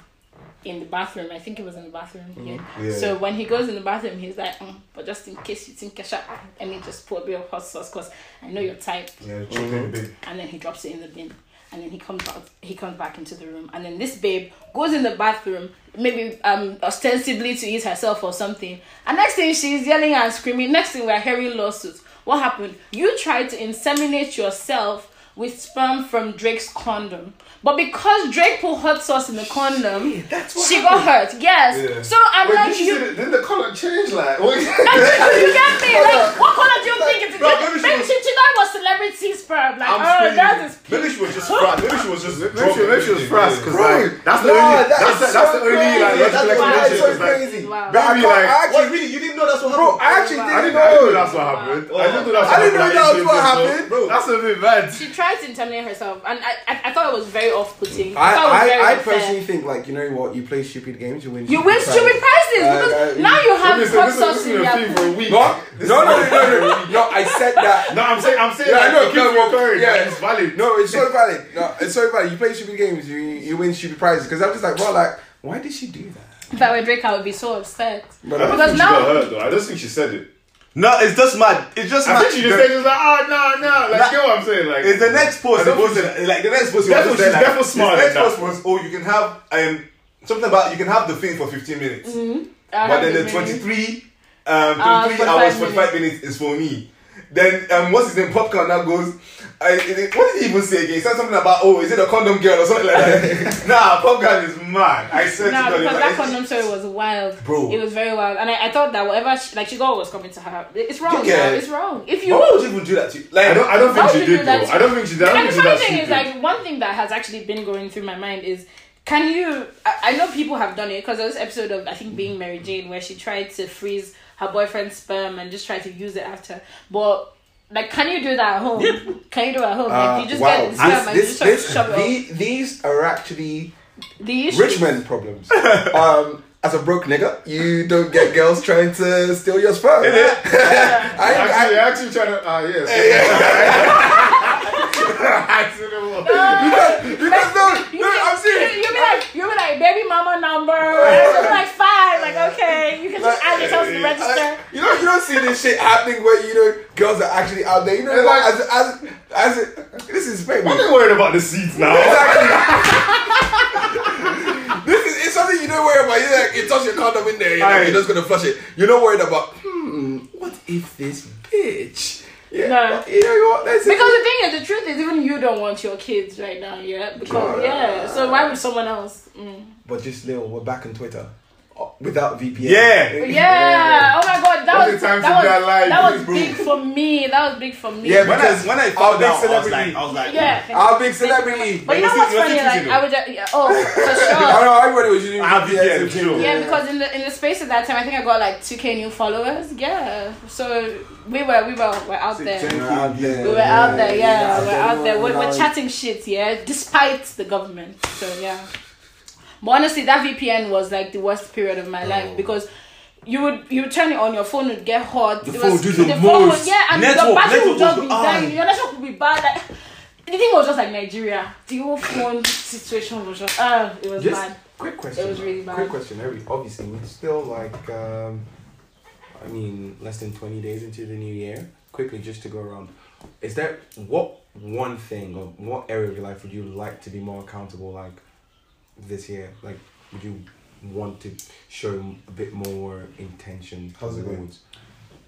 in the bathroom. I think it was in the bathroom. Yeah.
Yeah.
So when he goes in the bathroom, he's like, mm, but just in case you think Kesha, let me just pour a bit of hot sauce because I know your type.
Yeah, chicken big.
And then he drops it in the bin. And then he comes out, he comes back into the room. And then this babe goes in the bathroom, maybe um ostensibly to eat herself or something. And next thing she's yelling and screaming. Next thing we're hearing lawsuits. What happened? You tried to inseminate yourself with sperm from Drake's condom. But because Drake put hot sauce in the condom,
that's what
she got hurt. Yes.
Yeah.
So I'm
Wait,
like,
did you
you,
see the, color change? Like, what?
you get me? Like, what color do you think it's?
No, maybe she
maybe
was-
she, she thought it was celebrity sperm. Like,
I'm
oh, that is.
Maybe she was just frazzed. Maybe she was just.
Maybe she, maybe she was frazzed because
Bro,
like that's the
no,
only
that
that's
is
the, that's the only like
crazy.
logical
That's why
Wow.
it's
explanation.
so crazy.
Wow.
I
Maybe, like-
actually,
really? You didn't know that's what
bro,
happened?
I actually didn't
didn't, I didn't know
know.
that's what happened. I didn't know that's
I didn't know
what
that was what happened.
Bro, that's a bit bad.
She tried to inseminate herself, and I, I, I thought it was very off-putting.
I,
thought it was very
I, I personally think like you know what you play stupid games you win
You win stupid prizes
Uh,
because
uh,
now you have
This
hot sauce in your
theme for a week.
no no no no no no no I said that
No, I'm saying, I'm saying,
Yeah, I
like,
know,
it keeps
no, well,
recurring.
yeah.
Yeah, it's valid.
no it's so valid no it's so valid you play stupid games you you win stupid prizes because I'm just like well like why did she do that
If I were Drake, I would be so upset.
but
I don't
Because
think
now-
she got hurt though. I don't think she said it.
No, it's just mad. It's just
I
mad.
think she just said she like, oh no, no, like,
Nah.
you know what I'm saying? Like,
It's the next post. It
don't
was like the next post.
That's
was
what she's
like,
therefore smart
The next
like
post was, oh, you can have um something about you can have the thing for 15 minutes,
I
but then the
the
23 um
Uh,
23
45
hours 45 minutes is for me. Then um what's his name? Popcaan now goes. I, it- what did he even say again? He said something about oh, is it a condom girl or something like that? nah, Popcaan is mad. I said
nah,
to God,
because
like,
that
it's-
condom story was wild.
Bro.
It was very wild. And I, I thought that whatever, she, like, she got was coming to her. It's wrong,
Yeah.
man. It's wrong. If you.
Why would you even do that to you? Like,
I don't, I don't think she
you
did
do that
though. I don't think she did. I don't
and the funny thing is,
stupid.
like, one thing that has actually been going through my mind is can you. I, I know people have done it because there was this episode of, I think, Being Mary Jane where she tried to freeze her boyfriend's sperm and just tried to use it after. But. Like, can you do that at home? Can you do it at home?
Uh,
like, you just
wow.
get the sperm and you just shove it up.
the- these are actually
The issue.
rich men problems. um, as a broke nigga, you don't get girls trying to steal your sperm. I,
Actually,
I,
actually trying to. Ah, yes. Accidental.
because no,
You,
no, I'm serious.
You, will be like, you'll be like, baby mama number. You'll be like, fine. Like, okay, you can just add yourself to the register.
Like, you know, you don't see this shit happening where you know girls are actually out there. You know, what?
like-
as as as it, this is baby.
I'm not worried about the seeds now.
Exactly. this is it's something you don't worry about. You like, you toss your condom in there, you're, like, you're just gonna flush it. You're not worried about. Hmm. What if this bitch? Yeah.
No.
You know what? That's
Because the thing is, the truth is, even you don't want your kids right now, yeah? Because, yeah. So why would someone else? Mm.
But just little, we're back on Twitter without VPN.
Yeah.
Yeah. Oh my god, that
What's
was
the time
that
to
was,
alive,
that was big for me. That was big for me.
Yeah,
When I
Because
when I
our
found out, I was
celebrity-
like, I was like,
yeah.
Our big
Thank you very
celebrity.
much. But you know what's funny? Like I would, just, yeah, oh for
I
sure.
know everybody was using
I
VPN.
VPN too.
Yeah, because in the in the space of that time, I think I got like two k new followers. Yeah, so we were we were we're out there.
We're out there.
We were out there, yeah. We're out there. We're,
We're
we're chatting shit, yeah, despite the government. So yeah. But honestly, that VPN was like the worst period of my life because you would you would turn it on, your phone would get hot.
The
It
phone
was-
would do the
phone would-
most.
yeah, and
Network-
your battery
network
would just
would
be
go
dying.
on.
Your network would be bad. Like, the thing was just like Nigeria. The whole phone situation was just ah, it was
Just
bad.
quick question.
It was really bad.
Quick question. Every obviously we're still like um, I mean less than twenty days into the new year. Quickly, just to go around, is there what one thing or what area of your life would you like to be more accountable like this year? Like, would you want to show a bit more intention
How's it going?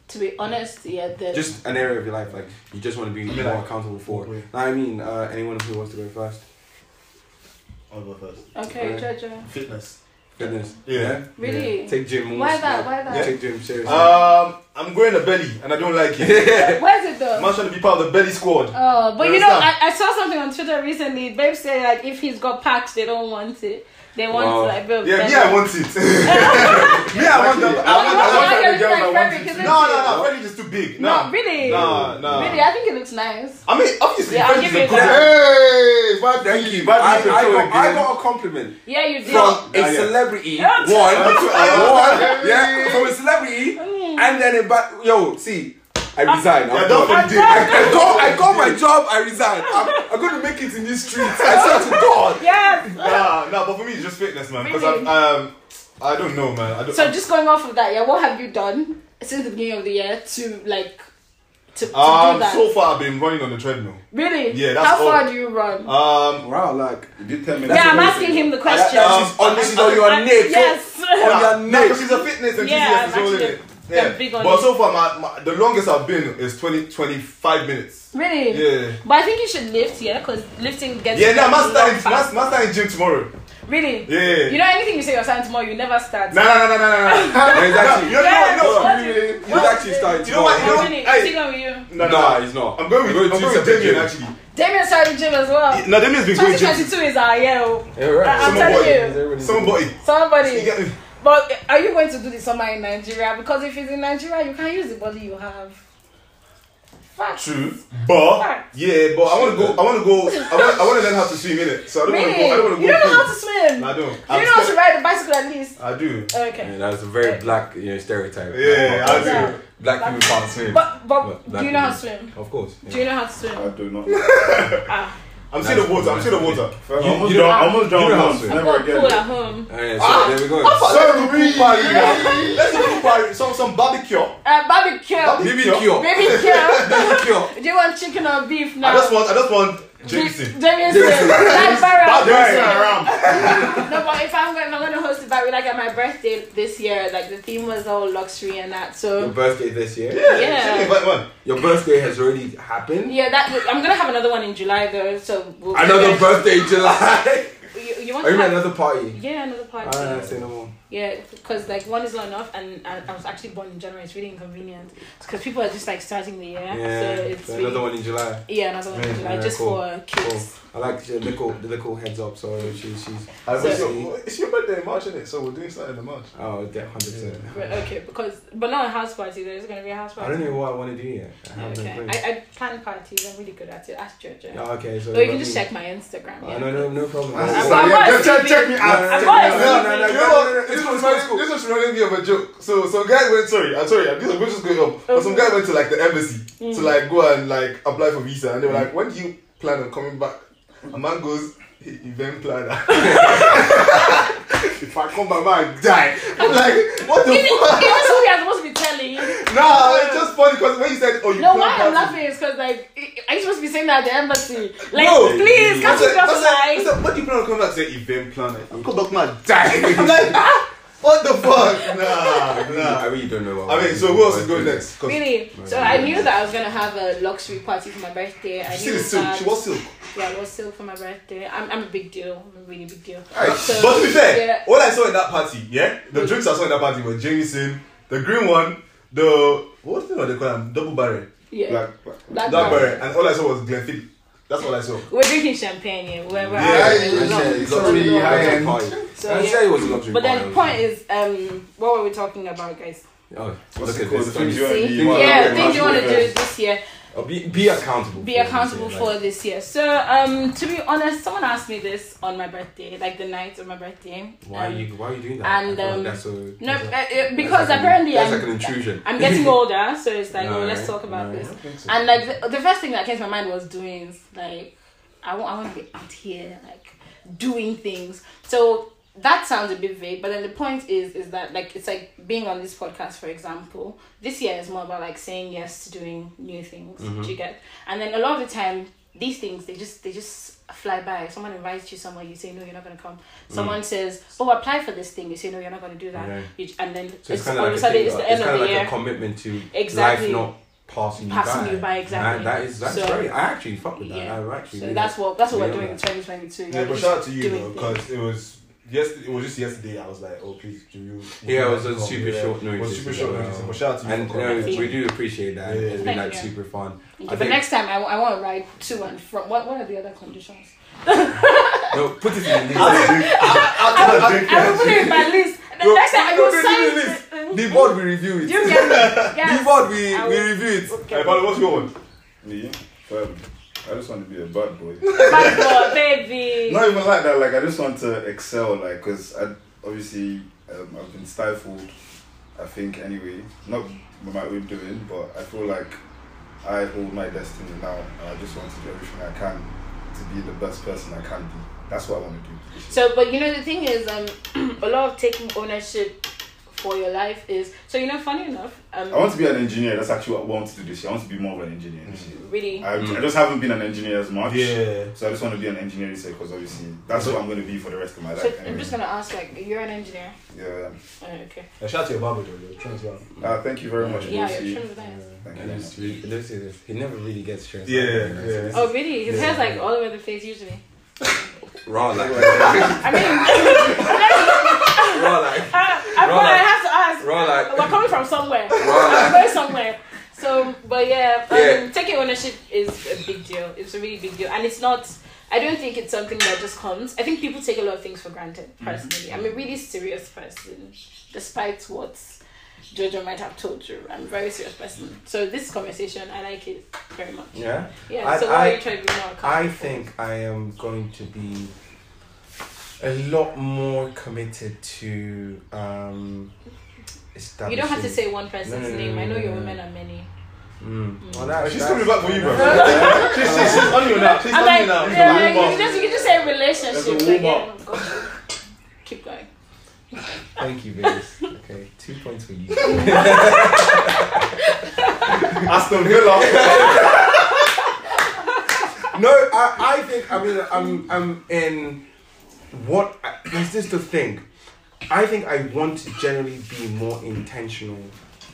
To be honest, yeah, the
Just an area of your life like you just want to be more
like-
accountable for.
Wait.
I mean, uh, anyone who wants to go first.
I'll go first.
okay,
Okay.
Jojo.
Fitness.
Fitness.
Yeah.
Really?
Yeah. Take gym more.
Why that? Why that?
Take gym seriously.
Um, I'm growing a belly and I don't like it.
Where's it though?
I'm trying to be part of the belly squad.
Oh, but
You
you know, I. I saw something on Twitter recently. Babe said like if he's got packs, they don't want it. They want
Wow.
like build.
Yeah, me, I want it. me, I want the. I want, I want the
are you
girls
like
want
Fredrick,
No, no, no. Fredrick is too big.
No,
No,
really.
no, no.
Really, I think it looks nice.
I mean, obviously,
Yeah, I'll give you
a good. Hey, bad
Thank you.
Bad
I, I, got, I got a compliment
Yeah, you did.
from a celebrity.
Yeah.
One, one,
Yeah.
yeah, from a celebrity,
Mm.
and then but back. Yo, see, I resign. I'm
don't
done.
forget.
I, I got, I got my job. I resign. I'm, I'm going to make it in these streets. I swear to God.
Yes.
Nah, nah, but for me, it's just fitness, man. Because
Really?
I'm, um, I don't know, man. I don't.
So I'm, just going off of that, yeah, what have you done since the beginning of the year to like to, to do
um,
that?
so far, I've been running on the treadmill.
really?
Yeah, that's
How
all.
far do you run?
Um,
Wow, like.
You did tell me that.
yeah, I'm asking him the question.
That, she's on, she's on your
I-
neck.
Yes.
On your
nah,
neck.
'cause she's a fitness and
Yeah,
enthusiast, so
actually,
it. Yeah.
big on
but so far, my, my, the longest I've been is 20, 25 minutes.
Really?
Yeah.
But I think you should lift, yeah, because lifting gets
Yeah, nah,
you
man
long
starting,
fast.
man, man starting gym tomorrow.
Really?
Yeah.
You know anything you say you're starting tomorrow, you never start.
Nah, nah, nah, nah, nah, nah.
No, he's actually,
You know,
Yeah,
you know,
what?
he's actually starting
You know what,
tomorrow.
you know
Really?
Hey.
Is he going with you?
No, no,
Nah, he's not.
I'm going with,
We're
I'm
going
going with Damien actually.
Damien started gym as well.
No, Damien's been going gym.
2022 is our year. oh.
Yeah, right.
I'm telling you.
Someone bought it. You
Somebody. But are you going to do the summer in Nigeria? Because if it's in Nigeria, you can't use the body you have. Facts.
True, but
Facts.
yeah, but I want to go. I want to go. I want. I want to learn how to swim in it. So I don't want to go. I don't want to go.
You
go.
don't know how to swim.
I don't.
you
I'm
know how to ride a bicycle at least.
I do.
Okay.
Yeah, that's a very black you know, stereotype.
Yeah,
Black,
I
Yeah.
do.
black people can't swim.
But but
But
do you know how to swim?
Of course.
Do you know how to swim?
I do not.
Ah,
I'm seeing the water. I'm seeing the water.
I
You- you
drowned. I almost drowned
don't have
once. Never
got a pool
again.
at home.
Alright, so
Ah,
there we go.
So do we. Let's do pool party. Some some barbecue.
Uh, barbecue.
Barbecue.
BBQ.
Baby kill.
BBQ.
Do you want chicken or beef now?
I just want. I just want Jameson.
Jameson. Like
Bad
Barrel.
Jameson around.
No, but if I'm going, I'm going to host it back like at my birthday this year. Like the theme was all luxury and that.
So Your
So
birthday this year?
Yeah.
Yeah.
yeah. But man,
Your birthday has already happened?
yeah, that I'm gonna have another one in July though. So we'll
Another birthday in July.
You, you want
Are
to
you
have,
another party?
Yeah, another party.
Ah, say no more.
Yeah, because like one is not enough, and I, I was actually born in January. It's really inconvenient because people are just like starting the year.
Yeah.
so it's
so
really,
another one in July.
Yeah, another one in July,
yeah,
just
cool,
for kids.
I like the little, the little heads up. So she, she's.
I
So-
was so, it's your birthday in March, isn't it? So we're doing something in March.
Oh, yeah, hundred percent.
Okay, because but not a house party. There's gonna be a house party.
I don't know what I want to do yet. I haven't
Okay,
been
I, I plan parties. I'm really good at it. Ask Georgia.
Oh, okay, so.
Or you can just check my Instagram.
Oh,
Yeah.
no, no, no problem.
Ah,
I've
so
got- I've got a
yeah, check,
CV.
check me out.
No, no,
I've
no,
got a
no,
CV.
no, no, no,
You
no,
know
no,
what?
no, no,
This
it's
was
cool, it's cool.
This was reminding me of a joke. So some guy went sorry, I'm sorry, this was just going up. But some guy went to like the embassy
Mm.
to like go and like apply for visa and they were like, When do you plan on coming back? A man goes, "E- event planner. if I come back, I die. I'm like, what the
Is it-
fuck?
is this what we are supposed to be telling?
Nah, it's just funny because when you said, oh, you
No, why I'm laughing is because like are you supposed to be saying that at the embassy? Like,
Bro,
please,
I
can't you
said- I
just
said- I
like?
said, what do you plan on coming back? Say event planner. I come back, man, die. I'm like, ah, what the fuck? Nah,
I really,
nah.
I really don't know. What
I mean, so who else is going next?
Really? So I knew that I was gonna have a luxury party for my birthday. I
She
knew
was silk.
that.
She was silk.
Yeah, it was silk for my birthday. I'm, I'm a big deal. I'm a really big deal.
Right.
So,
but to be fair,
yeah.
all I saw in that party, yeah, the mm. drinks I saw in that party were Jameson, the green one, the what's the one they call them? Double barrel,
Yeah.
Black, black.
Black
black
barrel.
barrel, and all I saw was Glenfiddich. That's all I saw.
We're drinking champagne here. We're, we're
Yeah,
out
yeah, yeah,
No.
It's
So,
luxury high-end party.
So,
I'd
yeah.
say it was a luxury
But then the point is, um, what were we talking about, guys?
Oh,
What's
look
it called? The things you wanna do,
yeah, things you want to do this year.
Oh, be, be accountable.
Be
for
accountable
like-
for this year. So, um, to be honest, someone asked me this on my birthday, like the night of my birthday.
Why are
Um,
you Why are you doing that?
and,
like
um,
that's so.
No,
that's
uh,
a-
uh, because
that's like
apparently
An, that's
I'm,
like an intrusion.
I'm getting older, so it's like,
No,
oh, let's talk about
No.
this. And like the, the first thing that came to my mind was doings. Like I want, I want to be out here, like doing things. So that sounds a bit vague, but then the point is, is that like it's like being on this podcast, for example. This year is more about like saying yes to doing new things.
Mm-hmm.
Do you get? And then a lot of the time, these things they just they just fly by. Someone invites you somewhere, you say no, you're not gonna come. Someone says, oh, apply for this thing. You say no, you're not gonna do that.
Okay.
You, and then
So it's
it's,
kind
all
of
of a
like a
sudden
thing,
it's the
like-
end
it's
of
kind
the
of like
year.
a commitment to
Exactly.
life not passing you
Passing
by.
you by, exactly.
And that is that's
So-
great. I actually fuck with that.
Yeah.
I actually.
So that's what that's what we're
really
doing in 2022.
Yeah,
You're
but shout out to you though, because it was yesterday, it was just yesterday. I was like, oh please, do you?
Yeah, it was a super
Yeah,
short
It
notice.
was super short notice.
well.
But shout out to you
And
for coming.
uh, we do appreciate that.
Yeah, yeah,
It's
yeah.
been like
you.
super fun.
Okay, but
think-
next time I, I want to ride to and from. What What are the other conditions?
No, put it in the list.
I will put it in my list. The
No,
next time I
no,
will sign.
no, no, The board will review it.
You get me?
The board we we review it.
Okay.
Hey, Paolo, what's your one?
Me, forever. I just want to be a bad boy.
Bad boy, baby.
Not even like that. Like I just want to excel. Like because I obviously um, I've been stifled. I think anyway, not by my own doing, but I feel like I hold my destiny now, and I just want to do everything I can to be the best person I can be. That's what I want to do.
So, but you know, the thing is, um, a lot of taking ownership for your life is. So, you know, funny enough, um,
I want to be an engineer. That's actually what I want to do this year. I want to be more of an engineer this year.
really.
I, I just haven't been an engineer as much.
Yeah.
So I just want to be an engineer this year because obviously that's what I'm going to be for the rest of my life.
So,
anyway.
I'm just gonna ask, like, you're an engineer.
Yeah.
Oh, okay.
Uh, shout out to your barber, though. Your trims, yeah.
Uh, thank you very much.
Yeah,
Lucy.
your trim is nice.
Thank you
And
very
it's
much.
really- let's say this. He never really gets stressed. out.
Yeah, yeah.
Oh, really? His
Yeah.
hair's like all over the face usually.
is Raw like.
I mean,
raw like.
I, I,
Raw
but I have to ask.
raw like-
We're coming from somewhere.
Raw like-
I'm going somewhere. So, but yeah, um,
Yeah.
taking ownership is a big deal. It's a really big deal, and it's not. I don't think it's something that just comes. I think people take a lot of things for granted. Personally, I'm a really serious person, despite what Jojo might have told you. I'm a very serious person. So this conversation, I like it very much.
Yeah.
Yeah.
I-
so what
I-
are you trying to be more accountable
I think I am going to be a lot more committed to um
you don't have to say one person's
No, no, no,
name. I know your
no,
women are many.
Mm. Well,
Oh,
that's,
she's coming back for you, bro. she's, she's, she's on you now. She's
I'm
on
like,
you now.
yeah,
She's
you can just you can just say relationship.
There's a
Like, yeah, go. Keep going.
Thank you, Vince. Okay, two points for you.
Aston Villa.
no, I, I think I mean I'm I'm in what is this the thing? I think I want to generally be more intentional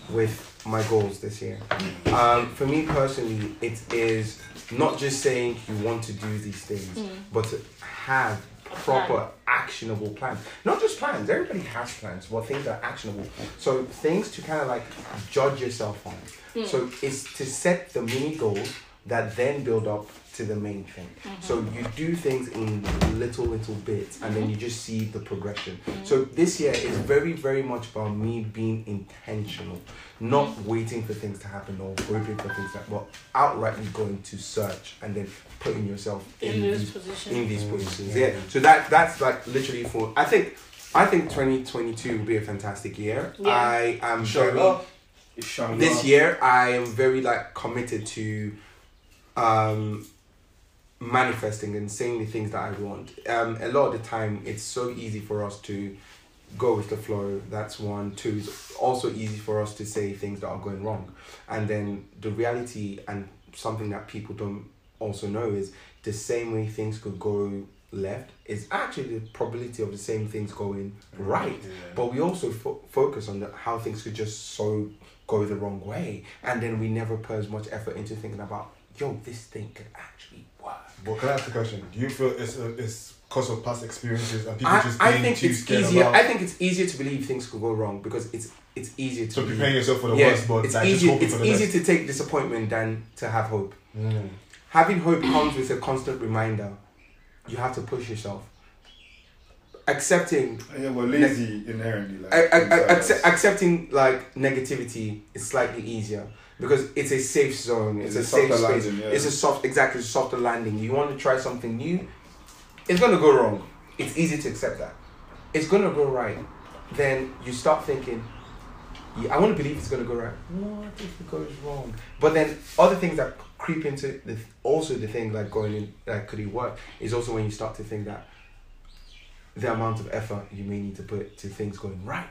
with my goals this year. Mm. Um, for me personally, it is not just saying you want to do these things, mm. but to have proper actionable plans. Not just plans. Everybody has plans, but things are actionable. So things to kind of like judge yourself on. Mm. So it's to set the mini goals that then build up to the main thing. Mm-hmm. So you do things in little little bits and then mm-hmm. you just see the progression. Mm-hmm. So this year is very very much about me being intentional, not waiting for things to happen or hoping for things that but outrightly going to search and then putting yourself in,
In
these
positions.
in these positions. Yeah. So that that's like literally for I think I think 2022 will be a fantastic year.
Yeah.
I am very
Inshallah.
this year I am very like committed to um manifesting and saying the things that I want. Um a lot of the time it's so easy for us to go with the flow. That's one. Two it's also easy for us to say things that are going wrong. And then the reality and something that people don't also know is the same way things could go left is actually the probability of the same things going right. But we also fo- focus on the, how things could just so go the wrong way, and then we never put as much effort into thinking about, yo, this thing could actually work.
But can I ask a question? Do you feel it's a, it's because of past experiences and people
I,
just
I think
too
it's
scared
easier.
about
I think it's easier to believe things could go wrong because it's it's easier to.
so
be-
preparing yourself for the
yeah,
worst, but
it's
like
easier.
hoping
It's
for the
easier
best.
to take disappointment than to have hope.
Mm.
Having hope comes with a constant reminder. You have to push yourself. Accepting
Yeah, we're lazy inherently. Like,
I, I, I,
inside
accept, accepting like negativity is slightly easier because it's a safe zone. It's,
It's
a,
a
safe space.
landing, yeah.
It's a soft, exactly softer landing. You want to try something new, it's gonna go wrong. It's easy to accept that. It's gonna go right. Then you start thinking, yeah, I want to believe it's gonna go right. What if it goes wrong? But then other things that creep into the also the thing like going in like could it work is also when you start to think that the amount of effort you may need to put to things going right.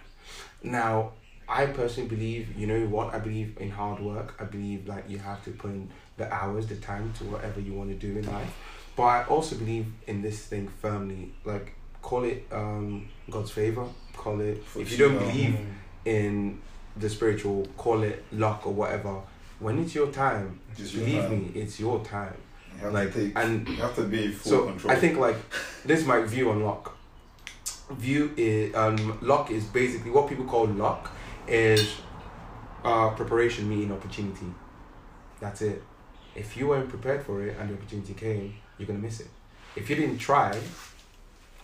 Now, I personally believe, you know what? I believe in hard work. I believe like you have to put in the hours, the time to whatever you want to do in life. But I also believe in this thing firmly. Like call it um, God's favor. Call it if you don't believe in the spiritual, call it luck or whatever. When it's your time,
It's your
believe
time.
me, it's your time.
You
like,
take,
and
you have to be full
so
control.
I think like this is my view on luck. view is um luck is basically what people call luck is uh preparation meeting opportunity. That's it. If you weren't prepared for it and the opportunity came, you're gonna miss it. If you didn't try,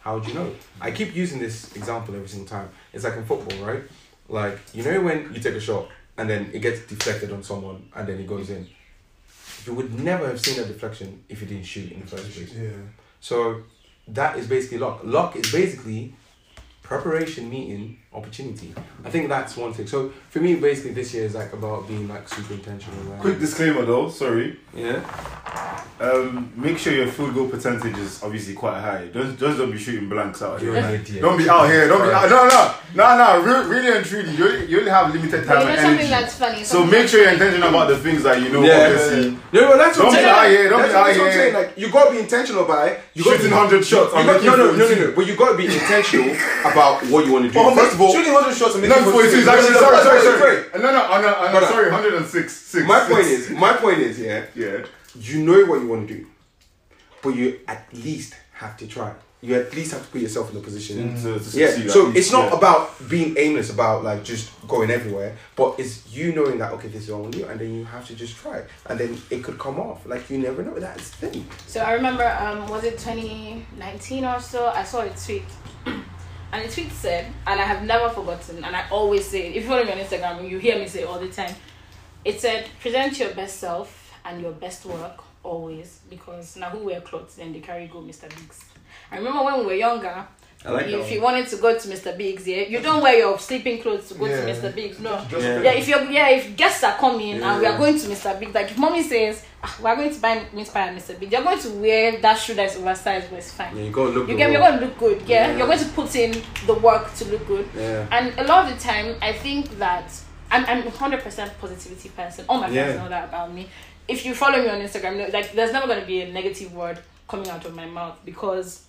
how would you know? I keep using this example every single time. It's like in football, right? Like you know when you take a shot and then it gets deflected on someone and then it goes in. You would never have seen that deflection if you didn't shoot in the first place.
Yeah.
So that is basically luck. Luck is basically preparation meeting opportunity. I think that's one thing. So for me, basically this year is like about being like super intentional. Like,
Quick disclaimer though, sorry.
yeah.
Um, make sure your field goal percentage is obviously quite high. Don't just don't be shooting blanks out here.
an idiot.
Don't be out here. Don't be out. No, no, no, no. Re- really and truly, you only, you only have limited
But
time
you know
and
something
energy.
that's funny.
So make sure you're intentional about the things that you know.
Yeah,
obviously,
No, no, that's what
Don't
I'm
be
saying.
out here, don't
that's
be
what
out
I'm
here.
saying. Like you gotta be intentional by you gotta
Shooting 100 shots
You got, no, no, no, no, no. But you gotta be intentional about what you want to do. First of all,
Shooting 100 shots and
no,
making
42 is actually
no, no,
sorry, sorry, sorry.
no,
No, no, no, no, no,
No, no.
sorry, 106. Six,
my
six.
point is, my point is, yeah,
yeah.
you know what you want to do, but you at least have to try. You at least have to put yourself in a position.
To, to
Yeah,
succeed,
so
least,
it's not
yeah.
about being aimless, about like just going everywhere, but it's you knowing that okay, this is what I want to do, and then you have to just try, and then it could come off. Like you never know. That's the thing.
So I remember, um, was it 2019 or so? I saw a tweet, and the tweet said, and I have never forgotten, and I always say, it. if you follow me on Instagram, you hear me say it all the time. It said, present your best self and your best work always, because now who wear clothes, then they carry go Mr. Biggs. I remember when we were younger.
I like
if you wanted to go to Mr. Biggs, yeah, you don't wear your sleeping clothes to go
Yeah.
to Mr. Biggs. No,
Yeah.
yeah, if you're yeah, if guests are coming and we are going to Mr. Big, like if mommy says ah, we are going to buy meat pie at Mr. Big, you're going to wear that shoe that's oversized, but it's fine.
Yeah, you gotta look.
You
the
get, you're going to look good, yeah?
Yeah.
You're going to put in the work to look good.
Yeah.
And a lot of the time, I think that I'm, I'm 100% positivity person. All my friends
Yeah.
know that about me. If you follow me on Instagram, no, like there's never going to be a negative word coming out of my mouth because,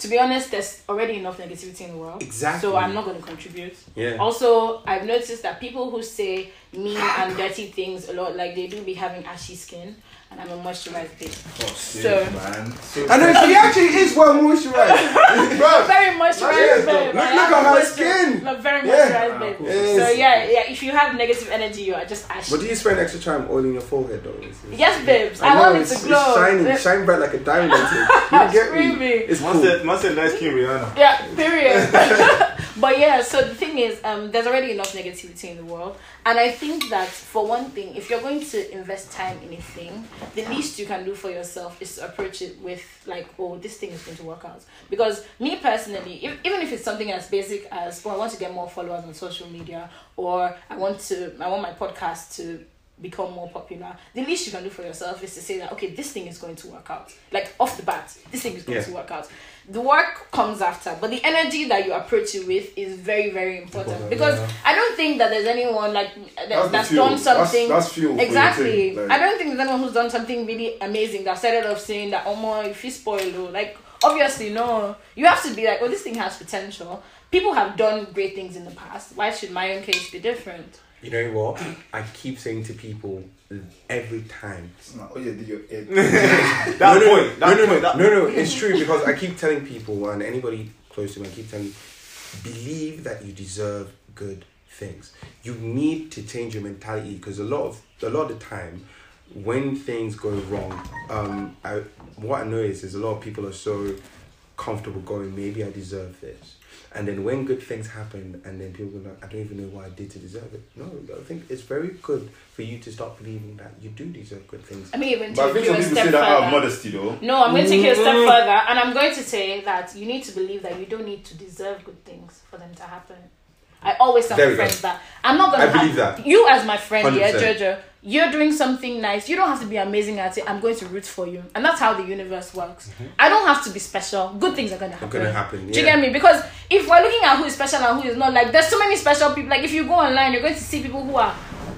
to be honest, there's already enough negativity in the world.
Exactly.
So I'm not going to contribute.
Yeah.
Also, I've noticed that people who say mean and dirty things a lot, like they do be having ashy skin, and I'm a moisturized babe.
Oh, shit,
So-
man. So,
I know he actually is well moisturized. Bro,
Very moisturized
Yes,
babe.
look- look at her
moisturized-
skin.
Look, very
Yeah.
moisturized babe.
Yes.
So yeah, yeah. If you have negative energy, you are just ashy.
But do you spend extra time oiling your forehead though? It's- it's-
Yes, babes. I,
know,
want it to glow.
It's shining,
Yeah.
shine bright like a diamond. you get me?
Screaming.
It's cool.
Master, Master, nice king Rihanna.
Yeah, period. but yeah, so the thing is, um, there's already enough negativity in the world, and I think that for one thing, if you're going to invest time in a thing, the least you can do for yourself is to approach it with like, oh, this thing is going to work out. Because me personally, if, even if it's something as basic as, oh, I want to get more followers on social media, or I want to, I want my podcast to become more popular the least you can do for yourself is to say that okay this thing is going to work out like off the bat this thing is going
Yeah.
to work out the work comes after but the energy that you approach it with is very very important. Because
yeah.
i don't think that there's anyone like that,
That's
that's, done something
That's, that's fuel.
exactly.
like-
i don't think there's anyone who's done something really amazing that started off saying that oh my if you spoil though like obviously no. You have to be like oh this thing has potential. People have done great things in the past. Why should my own case be different
You know what? I keep saying to people every time.
Oh, yeah, did you?
That
no, no,
point.
No,
that
no, no,
point,
no,
that-
no, no. It's true because I keep telling people and anybody close to me, I keep telling, believe that you deserve good things. You need to change your mentality because a lot of a lot of the time, when things go wrong, um, I what I notice is a lot of people are so comfortable going, maybe I deserve this. And then when good things happen, and then people go like, I don't even know what I did to deserve it. No, I think it's very good for you to start believing that you do deserve good things.
i mean even
But I
take
think
you
some
a
people
step
say that out of
further
modesty, though.
No, I'm going to take it a step
Mm.
further, and I'm going to say that you need to believe that you don't need to deserve good things for them to happen. I always tell my friends that I'm not gonna.
I believe
have-
that.
You as my friend, yeah,
100%.
Jojo, you're doing something nice. You don't have to be amazing at it. I'm going to root for you, and that's how the universe works. I don't have to be special. Good things are gonna happen.
Mm-hmm. gonna happen,
Do you get me? Because if we're looking at who is special and who is not, like there's so many special people. Like if you go online, you're going to see people who are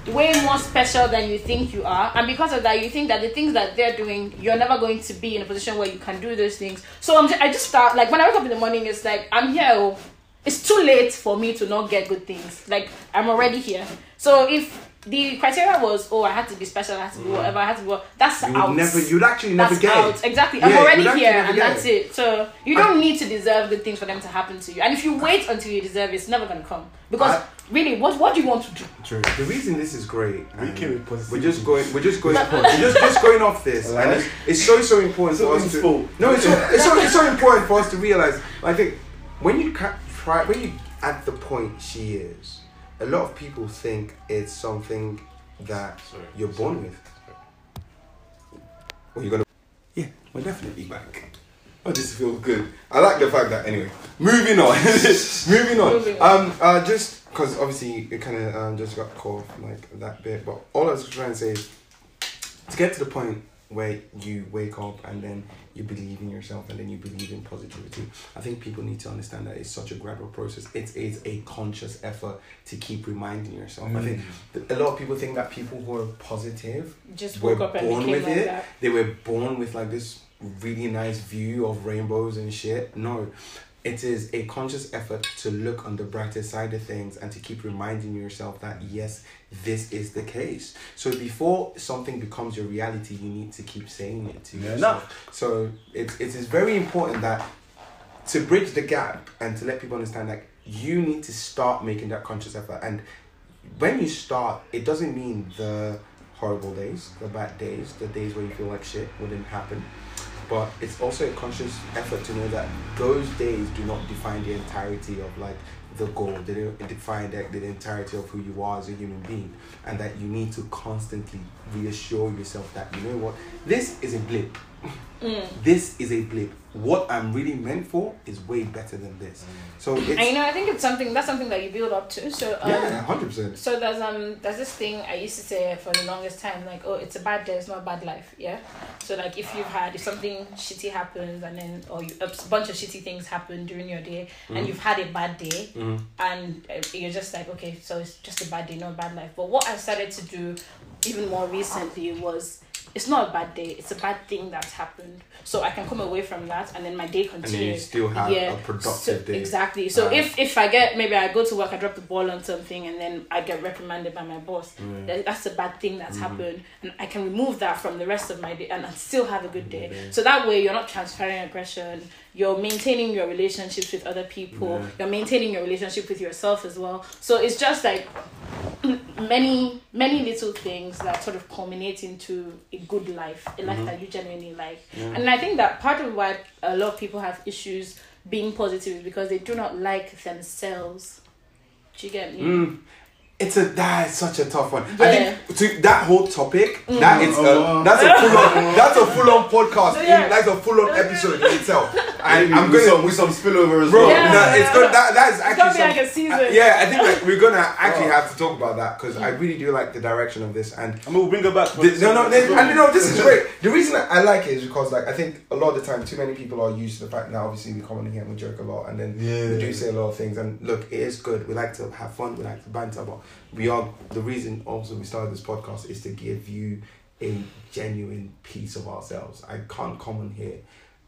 way more special than you think you are and because of that you think that the things that they're doing you're never going to be in a position where you can do those things so I'm just, i just start like when i wake up in the morning it's like i'm here oh, it's too late for me to not get good things like i'm already here so if the criteria was oh I had to be special, I had to be mm. whatever, I had to be what that's
You
out.
would never, you'd actually never
that's
get
out.
it.
Exactly.
Yeah,
I'm already here and that's it. So you don't need to deserve good things for them to happen to you. And if you wait until you deserve it, it's never gonna come. Because
I-
really, what what do you want to do?
True. The reason this is great,
We
and
came with positivity.
we're just going, we're just going, we're just just going off this, and it's, it's so so important
So
for us to. No, it's so, it's so it's so important for us to realize. I think when you ca- try, when you at the point she is, a lot of people think it's something that
Sorry.
you're born with. Or you're gonna. Yeah, we're definitely back. Oh, this feels good. I like the fact that anyway. Moving on. moving on.
Moving on.
Um, uh, just because obviously it kind of um, just got caught like that bit, but all I was trying to say is to get to the point where you wake up and then you believe in yourself and then you believe in positivity. I think people need to understand that it's such a gradual process. It's, it's a conscious effort to keep reminding yourself. I think mm. a lot of people think that people who are positive
Just
were
woke up and
born
became
with
like
it.
that.
They were born with like this really nice view of rainbows and shit. No, it is a conscious effort to look on the brighter side of things and to keep reminding yourself that yes, this is the case. So before something becomes your reality, you need to keep saying it to yourself. So it's it is very important that to bridge the gap and to let people understand that you need to start making that conscious effort and when you start it doesn't mean the horrible days the bad days the days where you feel like shit wouldn't happen but it's also a conscious effort to know that those days do not define the entirety of like the goal. They don't define the, the entirety of who you are as a human being and that you need to constantly reassure yourself that you know what? This is a blip. This is a blip. What i'm really meant for is way better than this. So it's
And you know, I think it's something that's something that you build up to. So um,
yeah 100%
So there's um there's this thing I used to say for the longest time like oh it's a bad day it's not a bad life yeah? So like if you've had if something shitty happens and then or you, a bunch of shitty things happen during your day and you've had a bad day and uh, you're just like okay so it's just a bad day not a bad life. But what I started to do even more recently was it's not a bad day it's a bad thing that's happened so I can come away from that and then my day continues
you still have a productive
so,
day.
exactly so
Right.
if if I get maybe I go to work, I drop the ball on something, and then I get reprimanded by my boss. that- That's a bad thing that's
Mm-hmm.
happened, and I can remove that from the rest of my day, and I still have a good day. So that way, you're not transferring aggression. You're maintaining your relationships with other people. You're maintaining your relationship with yourself as well. So it's just like many many little things that sort of culminate into a good life a
Mm-hmm.
life that you genuinely like and i think that part of why a lot of people have issues being positive is because they do not like themselves do you get me
Mm. It's a that is such a tough one.
Yeah.
I think to that whole topic, that is
Oh.
a, that's a full on that's a full on podcast. in-
Yeah.
that's a full on episode in itself. And I'm gonna
some, with some spillover as
Bro,
well.
Yeah.
no, it's good. That that is actually
be
some-
like a season.
uh, yeah, I think like, we're gonna actually
Oh.
have to talk about that because I really do like the direction of this. And
I mean, gonna bring her back. for
the, no, no, this, and you know this is great. The reason I like it is because like I think a lot of the time too many people are used to the fact that obviously we come in here and we joke a lot and then we do say a lot of things and look it is good. We like to have fun. We like to banter, but we are the reason also we started this podcast is to give you a genuine piece of ourselves. I can't come on here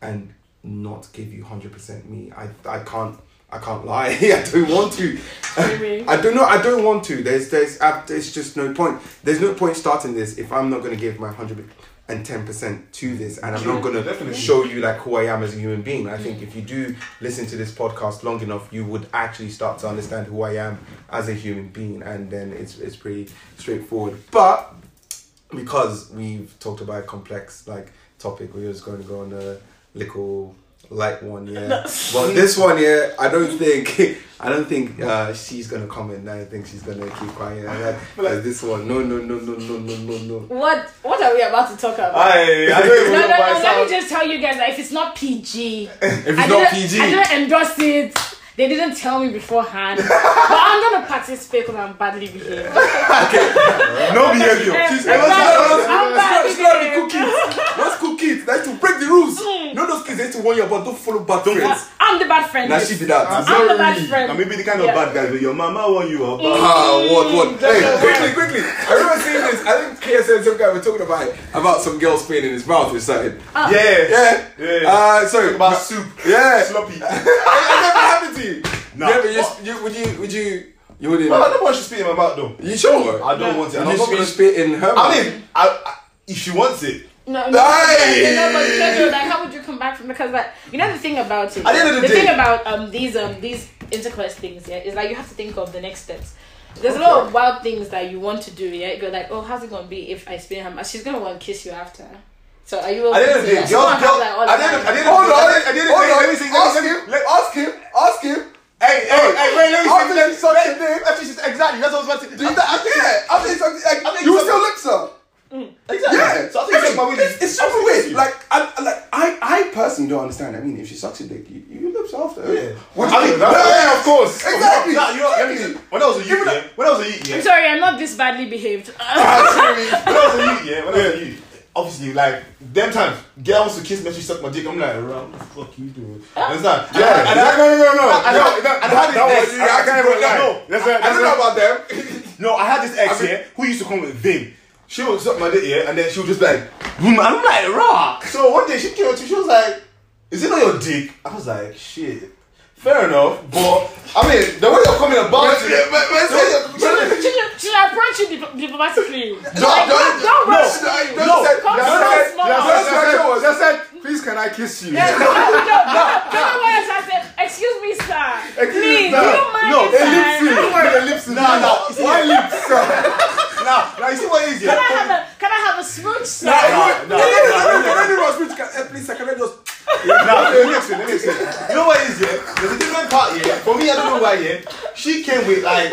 and not give you hundred percent me. I I can't. I can't lie. I don't want to. I don't know. I don't want to. There's, there's, uh, there's just no point. There's no point starting this if I'm not going to give my hundred and ten percent to mm. this, and I'm not going to show you like who I am as a human being. I think mm. if you do listen to this podcast long enough, you would actually start to understand who I am as a human being, and then it's it's pretty straightforward. But because we've talked about a complex like topic, we're just going to go on a little light one, yeah. but this one, yeah, I don't think, I don't think uh, she's gonna comment. I think she's gonna keep quiet. And that, like, this one, no, no, no, no, no, no, no, no.
what what are we about to talk about
I, I don't
no,
know
no, no, let me just tell you guys that if it's not PG,
If it's
I
not
didn't,
PG,
I didn't endorse it. They didn't tell me beforehand. but I'm gonna participate because I'm badly behaved. Okay.
No behavior.
She's-
I'm
let's not-
I'm
let's
bad
not- let's not be
behaved.
cookies. What's cookies? That's to break the rules. No, those kids they to warn you about. Don't follow bad friends.
I'm the bad friend.
Now she be that.
I'm the bad friend.
I may be the kind of
Yeah.
bad guy, but your mama want you up.
Ah, what, what? Hey, quickly, quickly. I remember seeing this. I think KSN, some guy, were talking about it, about some girl spitting in his mouth or something.
Ah.
Yeah.
Yeah.
Yeah.
Uh, sorry.
About soup.
Yeah.
Sloppy.
It never happened to you.
Nah.
You ever just, you, would you, would you, You wouldn't.
No, I don't want you to spit in my mouth though.
You sure?
I don't want it.
You
And I'm
just
not gonna.
spit in her.
I
mouth.
mean, I, I, if she wants it,
No, no,
Hey!
no, but Jojo, like, how would you come back from? Because, like, you know, the thing about it.
At the end of the day-
thing about um these um these intercourse things, yeah, is like you have to think of the next steps. There's a lot of wild things that you want to do, yeah. You're like, oh, how's it gonna be if I spin her? mouth? She's gonna want to kiss you after. So are you?
at the end of the day,
open to that? She
girls,
won't
girls,
have, like, all
at the end of
that.
at the end of
Hold on.
day, at the end of the
Hold on.
let me see, let me
Ask him.
let-
Ask him. Ask him.
Hey, hey, hey, wait, let me
After
see. Let,
you suck
let,
your dick.
after she's, exactly, that's what I was about to
Do you that? Yeah. After you suck, like,
I think
you
you
still
suck-
lips her.
Exactly.
Yeah.
So I think it's my weed.
It's, it's super weird. Like, I, I- like, I, I personally don't understand. I mean, if she sucks your dick, you, you lips after.
Yeah.
What
I mean,
do you do?
yeah, of course.
Exactly.
Nah, you know, let me see. When I was a youth, yeah, when I was a youth, yeah,
I'm sorry, I'm not this badly behaved.
Actually, when I was a youth, yeah, when I was a youth, obviously, like, them times, girl wants to kiss me, she suck my dick, I'm like, what the fuck you doing? Ah. Understand?
Yeah.
And I,
no, no, no, no.
I, and I, and I had this
That was-
I,
I
I can't even lie.
no.
No, that's a,
I
that's
don't know about them.
no, I had this ex,
I mean-
yeah, who used to come with Vim. She would suck my dick, yeah, and then she would just be like, boom, I'm like, raw. So one day she came up to me, she was like, is it not your dick? I was like, shit. Fair enough, but I mean the way you're coming about it.
Should I approach you diplomatically.
No,
like,
don't,
don't, rush
no,
me.
No,
no,
no.
Just
said,
please, can I kiss you?
Yes, no, no, no. No, no. I said, excuse me, sir. Excuse
me,
sir. you mind
no,
if I?
No,
don't worry,
ellipsis. No, no, why lips, sir? Now, now you see what is it?
Can I have a can I have a smooch, sir?
No, no, no. Can I do a smooch? Please, sir, can I just?
No, let me explain. Let me explain. You know what? Part, yeah? For me, I don't know why, yeah? She came with, like,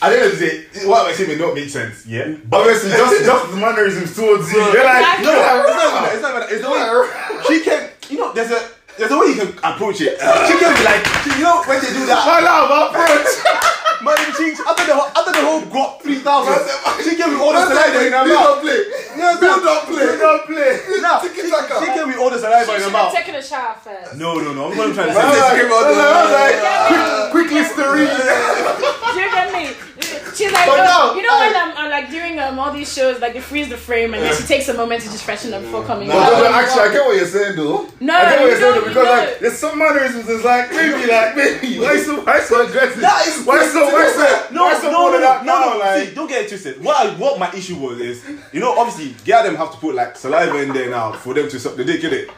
at the end of the day, what I'm saying may not make sense, yeah? But obviously, just, just the mannerisms towards you. You're like, no, it's not even that, it's not even that. It's the way she came, you know, there's a, there's a way you can approach it. She can be like, you know, when they do that. My love, approach. Man, she, I bet the whole, I bet the whole got 3,000. She gave me all the saliva in her mouth.
Don't Play.
Yes,
don't play.
Don't play.
Nah,
she, gave me all the saliva in her mouth.
Taking a shower first.
No, no, no. I'm going to try to say this. Quick, quick listerine.
Do you get me? She's like,
But
oh,
now-
you know when I'm, I'm like during um, all these shows, like they freeze the frame and then she takes a moment to just freshen up before coming.
No,
out.
no, no, actually, I get what you're saying, though.
No,
I get what
you
you're saying, though, because like,
don't.
there's some mannerisms. It's like, maybe, like, maybe, why so, why so aggressive?
That is
why so, why so,
No,
why
no,
so
no,
all
no,
of that
no, no.
like,
See, don't get it twisted. What I, what my issue was is, you know, obviously, get them have to put like saliva in there now for them to suck the dick, innit?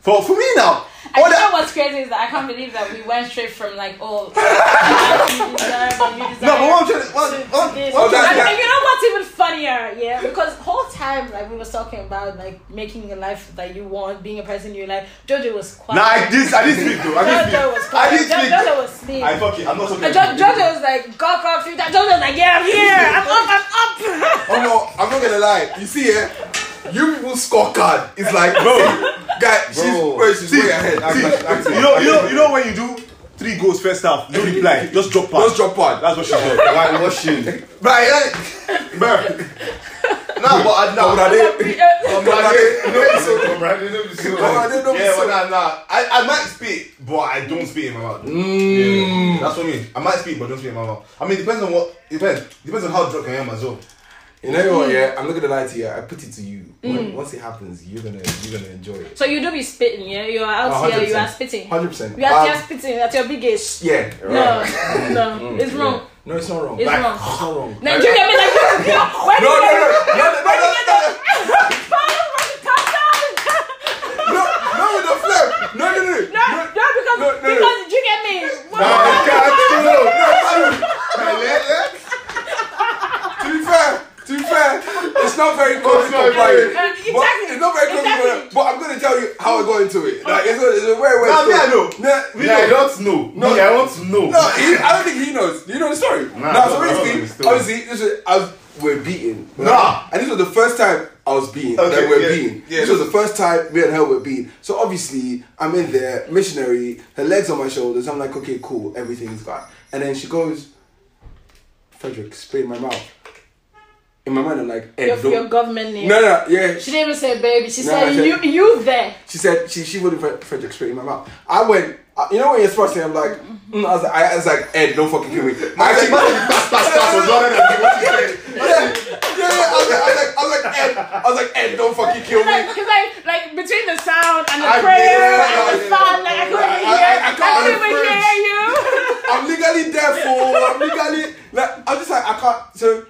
For for me now,
You know
that.
what's crazy is that I can't believe that we went straight from like oh you deserve and you deserve
No, but what I'm trying to, what,
to-
what,
to.
Oh, that-
and,
that-
and you know what's even funnier, yeah? Because whole time like we were talking about like making a life that you want, being a person you like. Jojo was quiet.
Nah, I did, I did speak though. I did
Jojo was
speak. I
quiet.
did speak.
Jojo was asleep.
I fuck it. I'm not talking.
And jo- Jojo was like, gawk up three times. Jojo was like, yeah, I'm here. I'm up, I'm up.
Oh no, I'm not gonna lie. You see, yeah, you people's scorecard is like, bro, guy, she's,
Bro.
bro, she's way ahead.
See, you know, you know, you know when you do three goals first half, no reply, just drop pass.
Just drop one.
That's what she did.
white washing.
But yeah, bro,
Nah, but I, nah,
but I did.
I didn't- I didn't
But I didn't know
Yeah, but nah, nah. I, I might speak, but I don't speak in my mouth. Mm. Yeah, that's what I mean. I might speak, but don't speak in my mouth. I mean, it depends on what. Depends. Depends on how drunk I am as well.
You know what? Mm. Yeah, I'm not gonna lie to you. I put it to you. When, mm. once it happens, you're gonna you're gonna enjoy it.
So you do be spitting, yeah? You are out
A
here, you are spitting.
Hundred percent.
You are just um, spitting at your biggest.
yeah.
No,
right.
no, mm. it's wrong.
No, it's not wrong.
It's
Like,
wrong.
It's not wrong.
Now, do you get me? Like, where
No,
do
no,
you
no,
get
no, no, no,
Where do
no,
you get the Calm down.
No, no, with the flip. No, no, no.
No, no, because
No, no, no.
because do you get me?
I can't
To be fair, to be fair, it's not very close
not
to
very-
Uh,
But
exactly.
it's not very close
Exactly.
But I'm gonna tell you how I got into it. Like it's a, it's a very weird
Nah, me,
story.
I know.
Nah, we
Yeah, I
know.
don't know.
No.
Me, I want to know.
No, he, I don't think he knows. Do you know the story?
Nah,
Nah,
I
so
don't- I don't know
basically,
story.
obviously, this was, I was, we're beaten.
Nah.
And this was the first time I was beaten.
Okay,
that we're
yeah,
beaten.
yeah.
This was the first time me and her were beaten. So obviously, I'm in there, missionary, her legs on my shoulders. I'm like, okay, cool, everything's fine. And then she goes, Fredrick, spray in my mouth. In my mind, I'm like, Ed,
Your, your government name.
No, no, yeah.
She didn't even say baby. She
No,
said
said-
you you there.
She said she she wouldn't Fred- Fredrick straight in my mouth. I went. uh, You know when you're thrusting, I'm like, mm, I was like, I was like, Ed, don't fucking kill me. I actually,
Pass, pass, pass was rather than what you said.
yeah, yeah, yeah. I was like, I was like, I was like, Ed, I was like, Ed, don't fucking kill me.
Like, cause like, like between the sound and the
I-
prayer and the
yeah,
fun, like I couldn't
I-
hear,
I- I
I,
can't
couldn't even
unfringe.
hear you.
I'm legally deaf for. I'm I'm legally like I'm just like I can't. So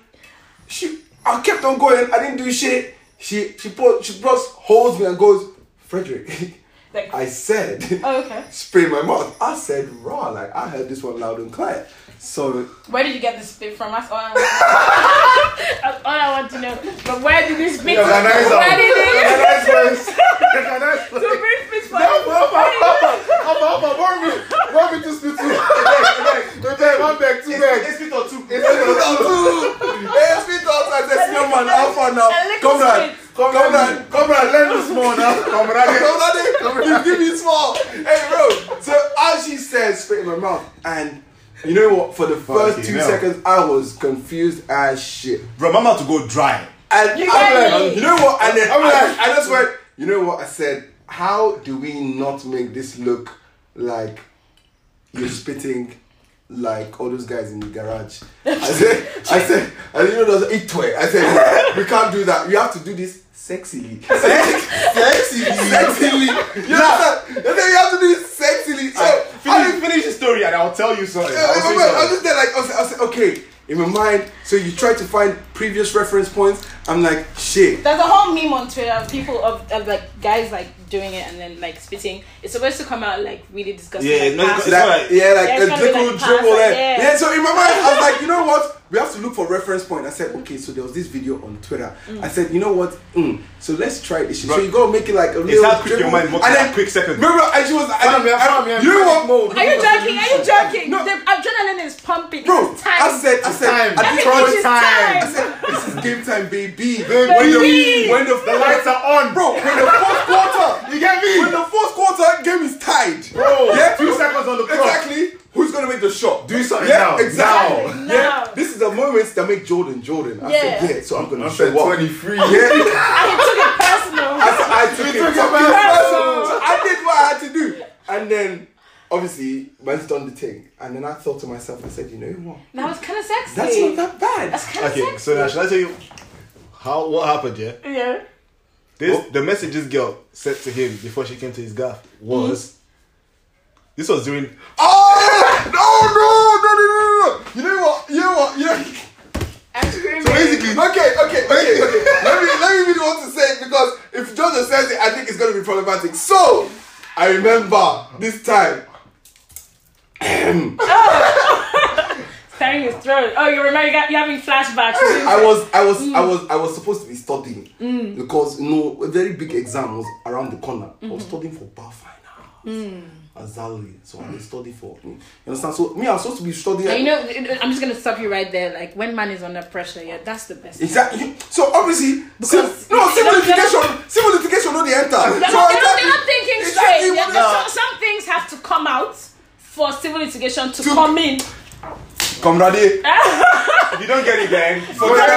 she, I kept on going. I didn't do shit. She she put she just holds me and goes, Fredrick.
Like,
I said,
oh, okay.
spray my mouth. I said raw. Like I heard this one loud and clear. So
Where did you get the spit from? That's all I want. That's all I want to know. But where did this spit
Yeah,
from?
nice
Where
one.
did it?
Nice place. Nice
So
place.
bring spit from.
Papa, Papa, want me, want me to spit two? A bag, one bag, two bags.
It's spit or two.
It's spit or two.
Hey, speak to us. I man, alpha now. Come on.
spit.
Come round. Come round. Lend me small now.
Come right here.
Come round. Give, give me small. Hey, bro. So as she said, spit in my mouth, and you know what? For the first two
hell.
seconds, I was confused as shit.
Bro, my mouth to go dry.
And
You
I'm like,
me?
you know what? And then
I'm like-
I just went, you know what? I said, how do we not make this look like you're spitting like all those guys in the garage? I said, I said, I you know, there's it way. I said, we can't do that. We have to do this sexily. sexily. Sexily. You know what I'm saying? I said, you have to do this sexily. So, I
Finish, finish the story and I'll tell you something.
yeah,
I'll say
I was
something.
just there like I was, I was like, okay, in my mind. So you try to find previous reference points. I'm like, shit.
There's a whole meme on Twitter of people of, of like guys like doing it and then like spitting. It's supposed to come out like really disgusting.
Yeah,
like,
no,
past-
it's
yeah, like
Yeah,
a
it's
little
like
dribble
like,
Yeah.
yeah.
so in my mind, I was like, you know what? We have to look for reference point. I said, okay, so there was this video on Twitter.
Mm.
I said, you know what? Mm, so let's try this shit. So you go make it like a
It's
little
how quick your mind works
and then
quick second.
Remember, and she was, and
Fam,
then,
yeah, fam, yeah,
you know
panic
what?
Are you joking? Are you joking?
No.
The adrenaline is pumping.
Bro,
It's time.
I said, I said,
time.
I
Let me
did
teach
crunch
you
time.
time.
I said, this is game time, baby.
Baby.
When the, when the,
The lights are on.
bro, when the fourth quarter,
You get me?
when the fourth quarter game is tied,
Bro,
yeah,
two seconds on the clock.
exactly. Who's gonna make the shot?
Do something
Yeah,
now.
exactly.
Now.
Yeah, this is the moments that make Jordan Jordan. I
Yeah.
said, yeah, so I'm gonna
I'm
show
said
up.
23.
Yeah,
I took it personal.
I, said, I took it.
took it
fucking
personal.
personal. I did what I had to do, and then obviously man's done the thing, and then I thought to myself, I said, you know what?
that was kind of sexy.
That's not that bad.
That's kind of
Okay,
sexy.
so now should I tell you how what happened? Yeah,
yeah.
This oh. the message this girl said to him before she came to his gaff was. Hmm? This was during.
Oh no no no no no no! You know what? You know what? You know.
I'm.
So basically, okay, okay, okay, okay. let me let me be the one to say it because if Jordan says it, I think it's gonna be problematic. So I remember this time.
Clearing his throat. Oh, you remember you got, you're having flashbacks.
I was, I was, I mm. was, I was supposed to be studying mm. because you know a very big exam was around the corner. I was mm-hmm. studying for bar final. Mm. Azali, so I studying for. You understand? So me, I was supposed to be studying.
And you know, I'm just gonna stop you right there. Like when man is under pressure, yeah, that's the best.
Exactly. So obviously,
Because-
no civil
You're
litigation, civil litigation, no the enter.
They're
so
not,
exactly-
they're not thinking
exactly
straight.
what-
They're- some, some things have to come out for civil litigation to,
To-
come in.
Comrade,
If you don't get it, gang.
comrade,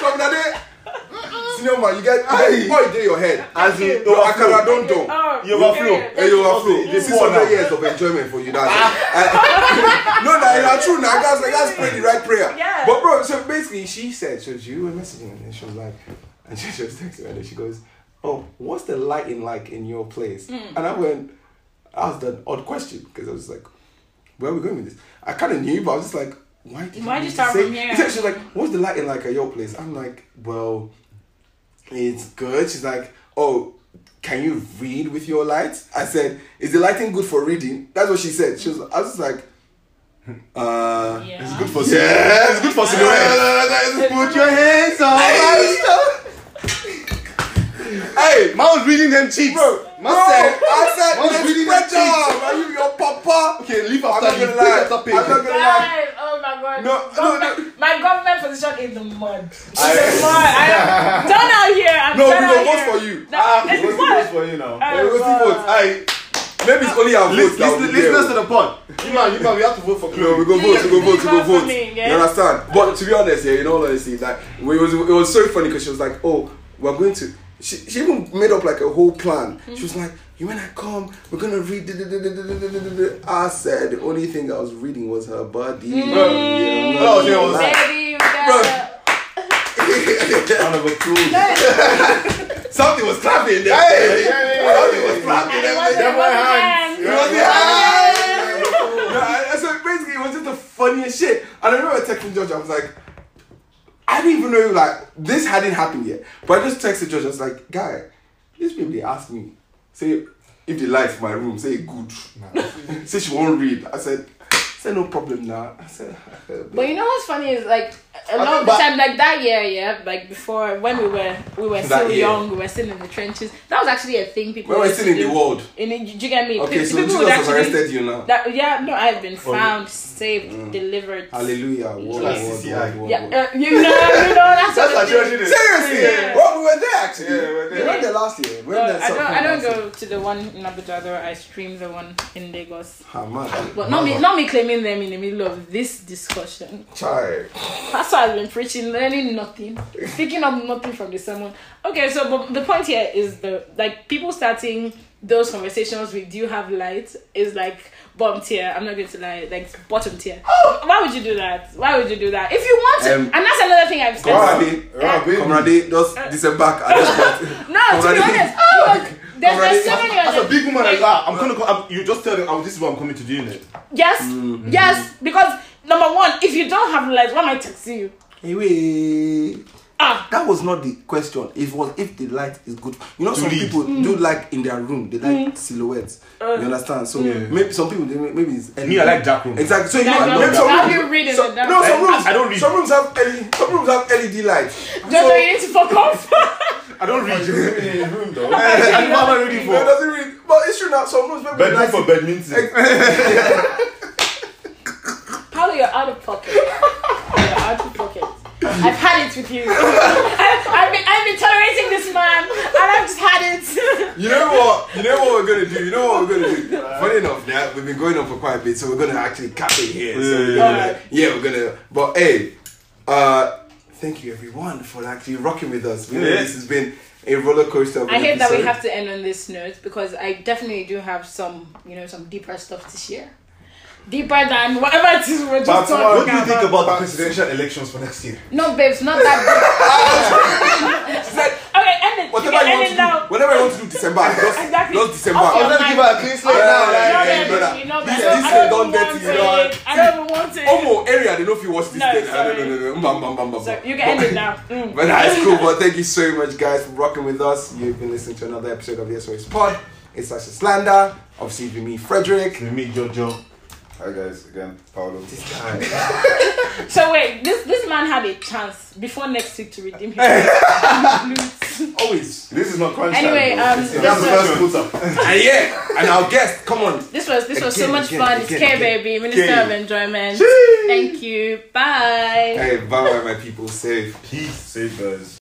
comrade. Senior man, you get you get in your head.
As in,
No, akara don't do.
Oh,
You overflow.
yeah.
You are flow.
It's
Six
four now.
hundred years of enjoyment for you. That's it. no, nah, it's true. Nah, guys, like, guys, pray the right prayer.
Yeah.
But bro, so basically, she said, so you were messaging, and she was like, and she just texted me, and she goes, "Oh, what's the lighting like in your place?"
Hmm.
And I went, I asked an odd question because I was like, "Where are we going with this?" I kind of knew, but I was just like, "Why did
Why'd you start
say-"
from here?
She said- She's like, "What's the lighting like at your place?" I'm like, "Well." it's good. She's like, oh, can you read with your lights? I said, is the lighting good for reading? That's what she said. She was, I was just like, uh,
Yeah.
It's good for
yeah,
It's good for cigarette.
Put your hands on. Hey,
Man was reading them cheeks.
bro,
Man
bro,
said,
I said, I,
am done out here. I'm
no, we don't vote for you.
No,
ah,
we
vote for you now.
Oh,
uh,
we
vote. I. Maybe it's only our votes that will be listen,
Listeners to the pod. You man, you man, we have to vote for
Khloe.
No,
we go vote, we go vote, we go
vote.
You understand? But to be honest, yeah, in all honesty, like it was, it was so funny because she was like, "Oh, we're going to." She, she even made up like a whole plan. She was like, "You when I come, we're gonna read." I said the only thing I was reading was her body. Mm. Bro, yeah,
oh, bro,
lie.
Baby, we gotta-
of applause.
Something was clapping there.
Hey, hey, hey,
Something was clapping
And it
there.
wasn't- it wasn't
hands.
hands.
It was the
Yeah.
hand. Yeah, so basically, it was just a funny as shit. And I remember texting George, I was like, I didn't even know like this hadn't happened yet. But I just texted George, I was like, guy, these people they asked me, say if they like my room, say good. say she won't read. I said, say no problem now. I said,
But you know what's funny is like a lot of the time, like that year, yeah, like before when we were we were still
year.
young, we were still in the trenches. That was actually a thing people.
when we're
used
still
to
in the world.
In the, do you get me?
Okay,
Pe-
so
people
Jesus
would
has
actually-
arrested you now.
That, yeah, no, I've been
Oh,
found, saved, delivered.
Hallelujah. Word,
Like
word,
CCI.
word, word,
Yeah,
word.
uh, you know, you know, that's,
That's
what
like
the thing-
church.
Seriously?
Yeah.
Well, we were there actually.
Yeah, we were there.
We there last year. We
No,
there
I don't. I don't go to the one in Abuja though. I stream the one in Lagos.
Ah, man.
But not me. Not me claiming them in the middle of this discussion.
Child.
That's why I've been preaching, learning nothing, picking up nothing from the sermon. Okay, so but the point here is the like people starting those conversations with "Do you have light?" is like bottom tier. I'm not going to lie, like bottom tier. Why would you do that? Why would you do that? If you want to,
Um,
and that's another thing I've said.
Comrade,
Right, baby.
comrade, just disembark at this point.
No, to be
Comrade.
honest, because there's, there's so many
As
other
a big woman like that, I'm gonna. Go, I'm, you just tell them, oh, this is what I'm coming to do in it.
Yes,
Mm-hmm.
yes, because number one, if you don't have light, why am I texting you?
Wait.
Ah,
That was not the question. It was if the light is good. You know, some
leave.
people
Mm.
do like in their room. They like silhouettes.
Uh,
you understand? So
Yeah.
maybe some people maybe it's
Me, I like Jack room.
Exactly. So you know, maybe some
How
rooms,
you read in
some,
the dark?
No, some
I-
rooms.
I don't read.
Some rooms have LED. Some rooms have LED lights.
Jojo, you need to fuck off.
I don't read.
Living in his room though.
and what am I reading
No, it
for?
doesn't read. But it's true now. Some rooms maybe
Bedroom
lights-
for badminton.
Paolo, you're out of pocket. You're out of pocket. I've had it with you. I've, I've, been, I've been tolerating this man, and I've just had it.
You know what? You know what we're gonna do. You know what we're gonna do. Funny enough, yeah, we've been going on for quite a bit, so we're gonna actually cap it here. So we're gonna,
Alright.
yeah, we're gonna. But hey, uh, thank you everyone for actually rocking with us. We know
Yeah.
this has been a roller coaster. Of
I
an
hate that we have to end on this note because I definitely do have some, you know, some deeper stuff to share. Deeper than whatever it is we're just
But
talking
what do you
about.
think about the presidential elections for next year?
No, babes, not that.
whatever
you
you want to
now.
do, whatever you want to do, December, just,
Exactly.
just December.
Off your
I'm gonna give her a clean slate now. like,
No,
yeah,
babe,
brother.
you know,
This-
I don't-
this
I don't
done
want
dirty, you
it.
know.
I don't even want it.
Omo area, they know if you watch this
No, sorry.
don't know, no, no, bam, bam, bam, bam.
So you can end it now. Mm.
But that's cool. But thank you so much, guys, for rocking with us. You've been listening to another episode of the SOS Pod. It's such a slander. Obviously, with me, Fredrick.
We meet Jojo.
Hi guys, again, Paolo.
This guy.
So wait, this this man had a chance before next week to redeem his
Always.
This is not crunch time.
Anyway,
bro.
um,
This is-
this
that's the
was-
first quarter.
And yeah, and our guest, come on.
This was this was so much
again,
fun. It's
again,
K
again.
baby, Minister
K.
of Enjoyment. Thank you. Bye.
Hey, bye bye, my people. Safe.
Peace.
Safe guys.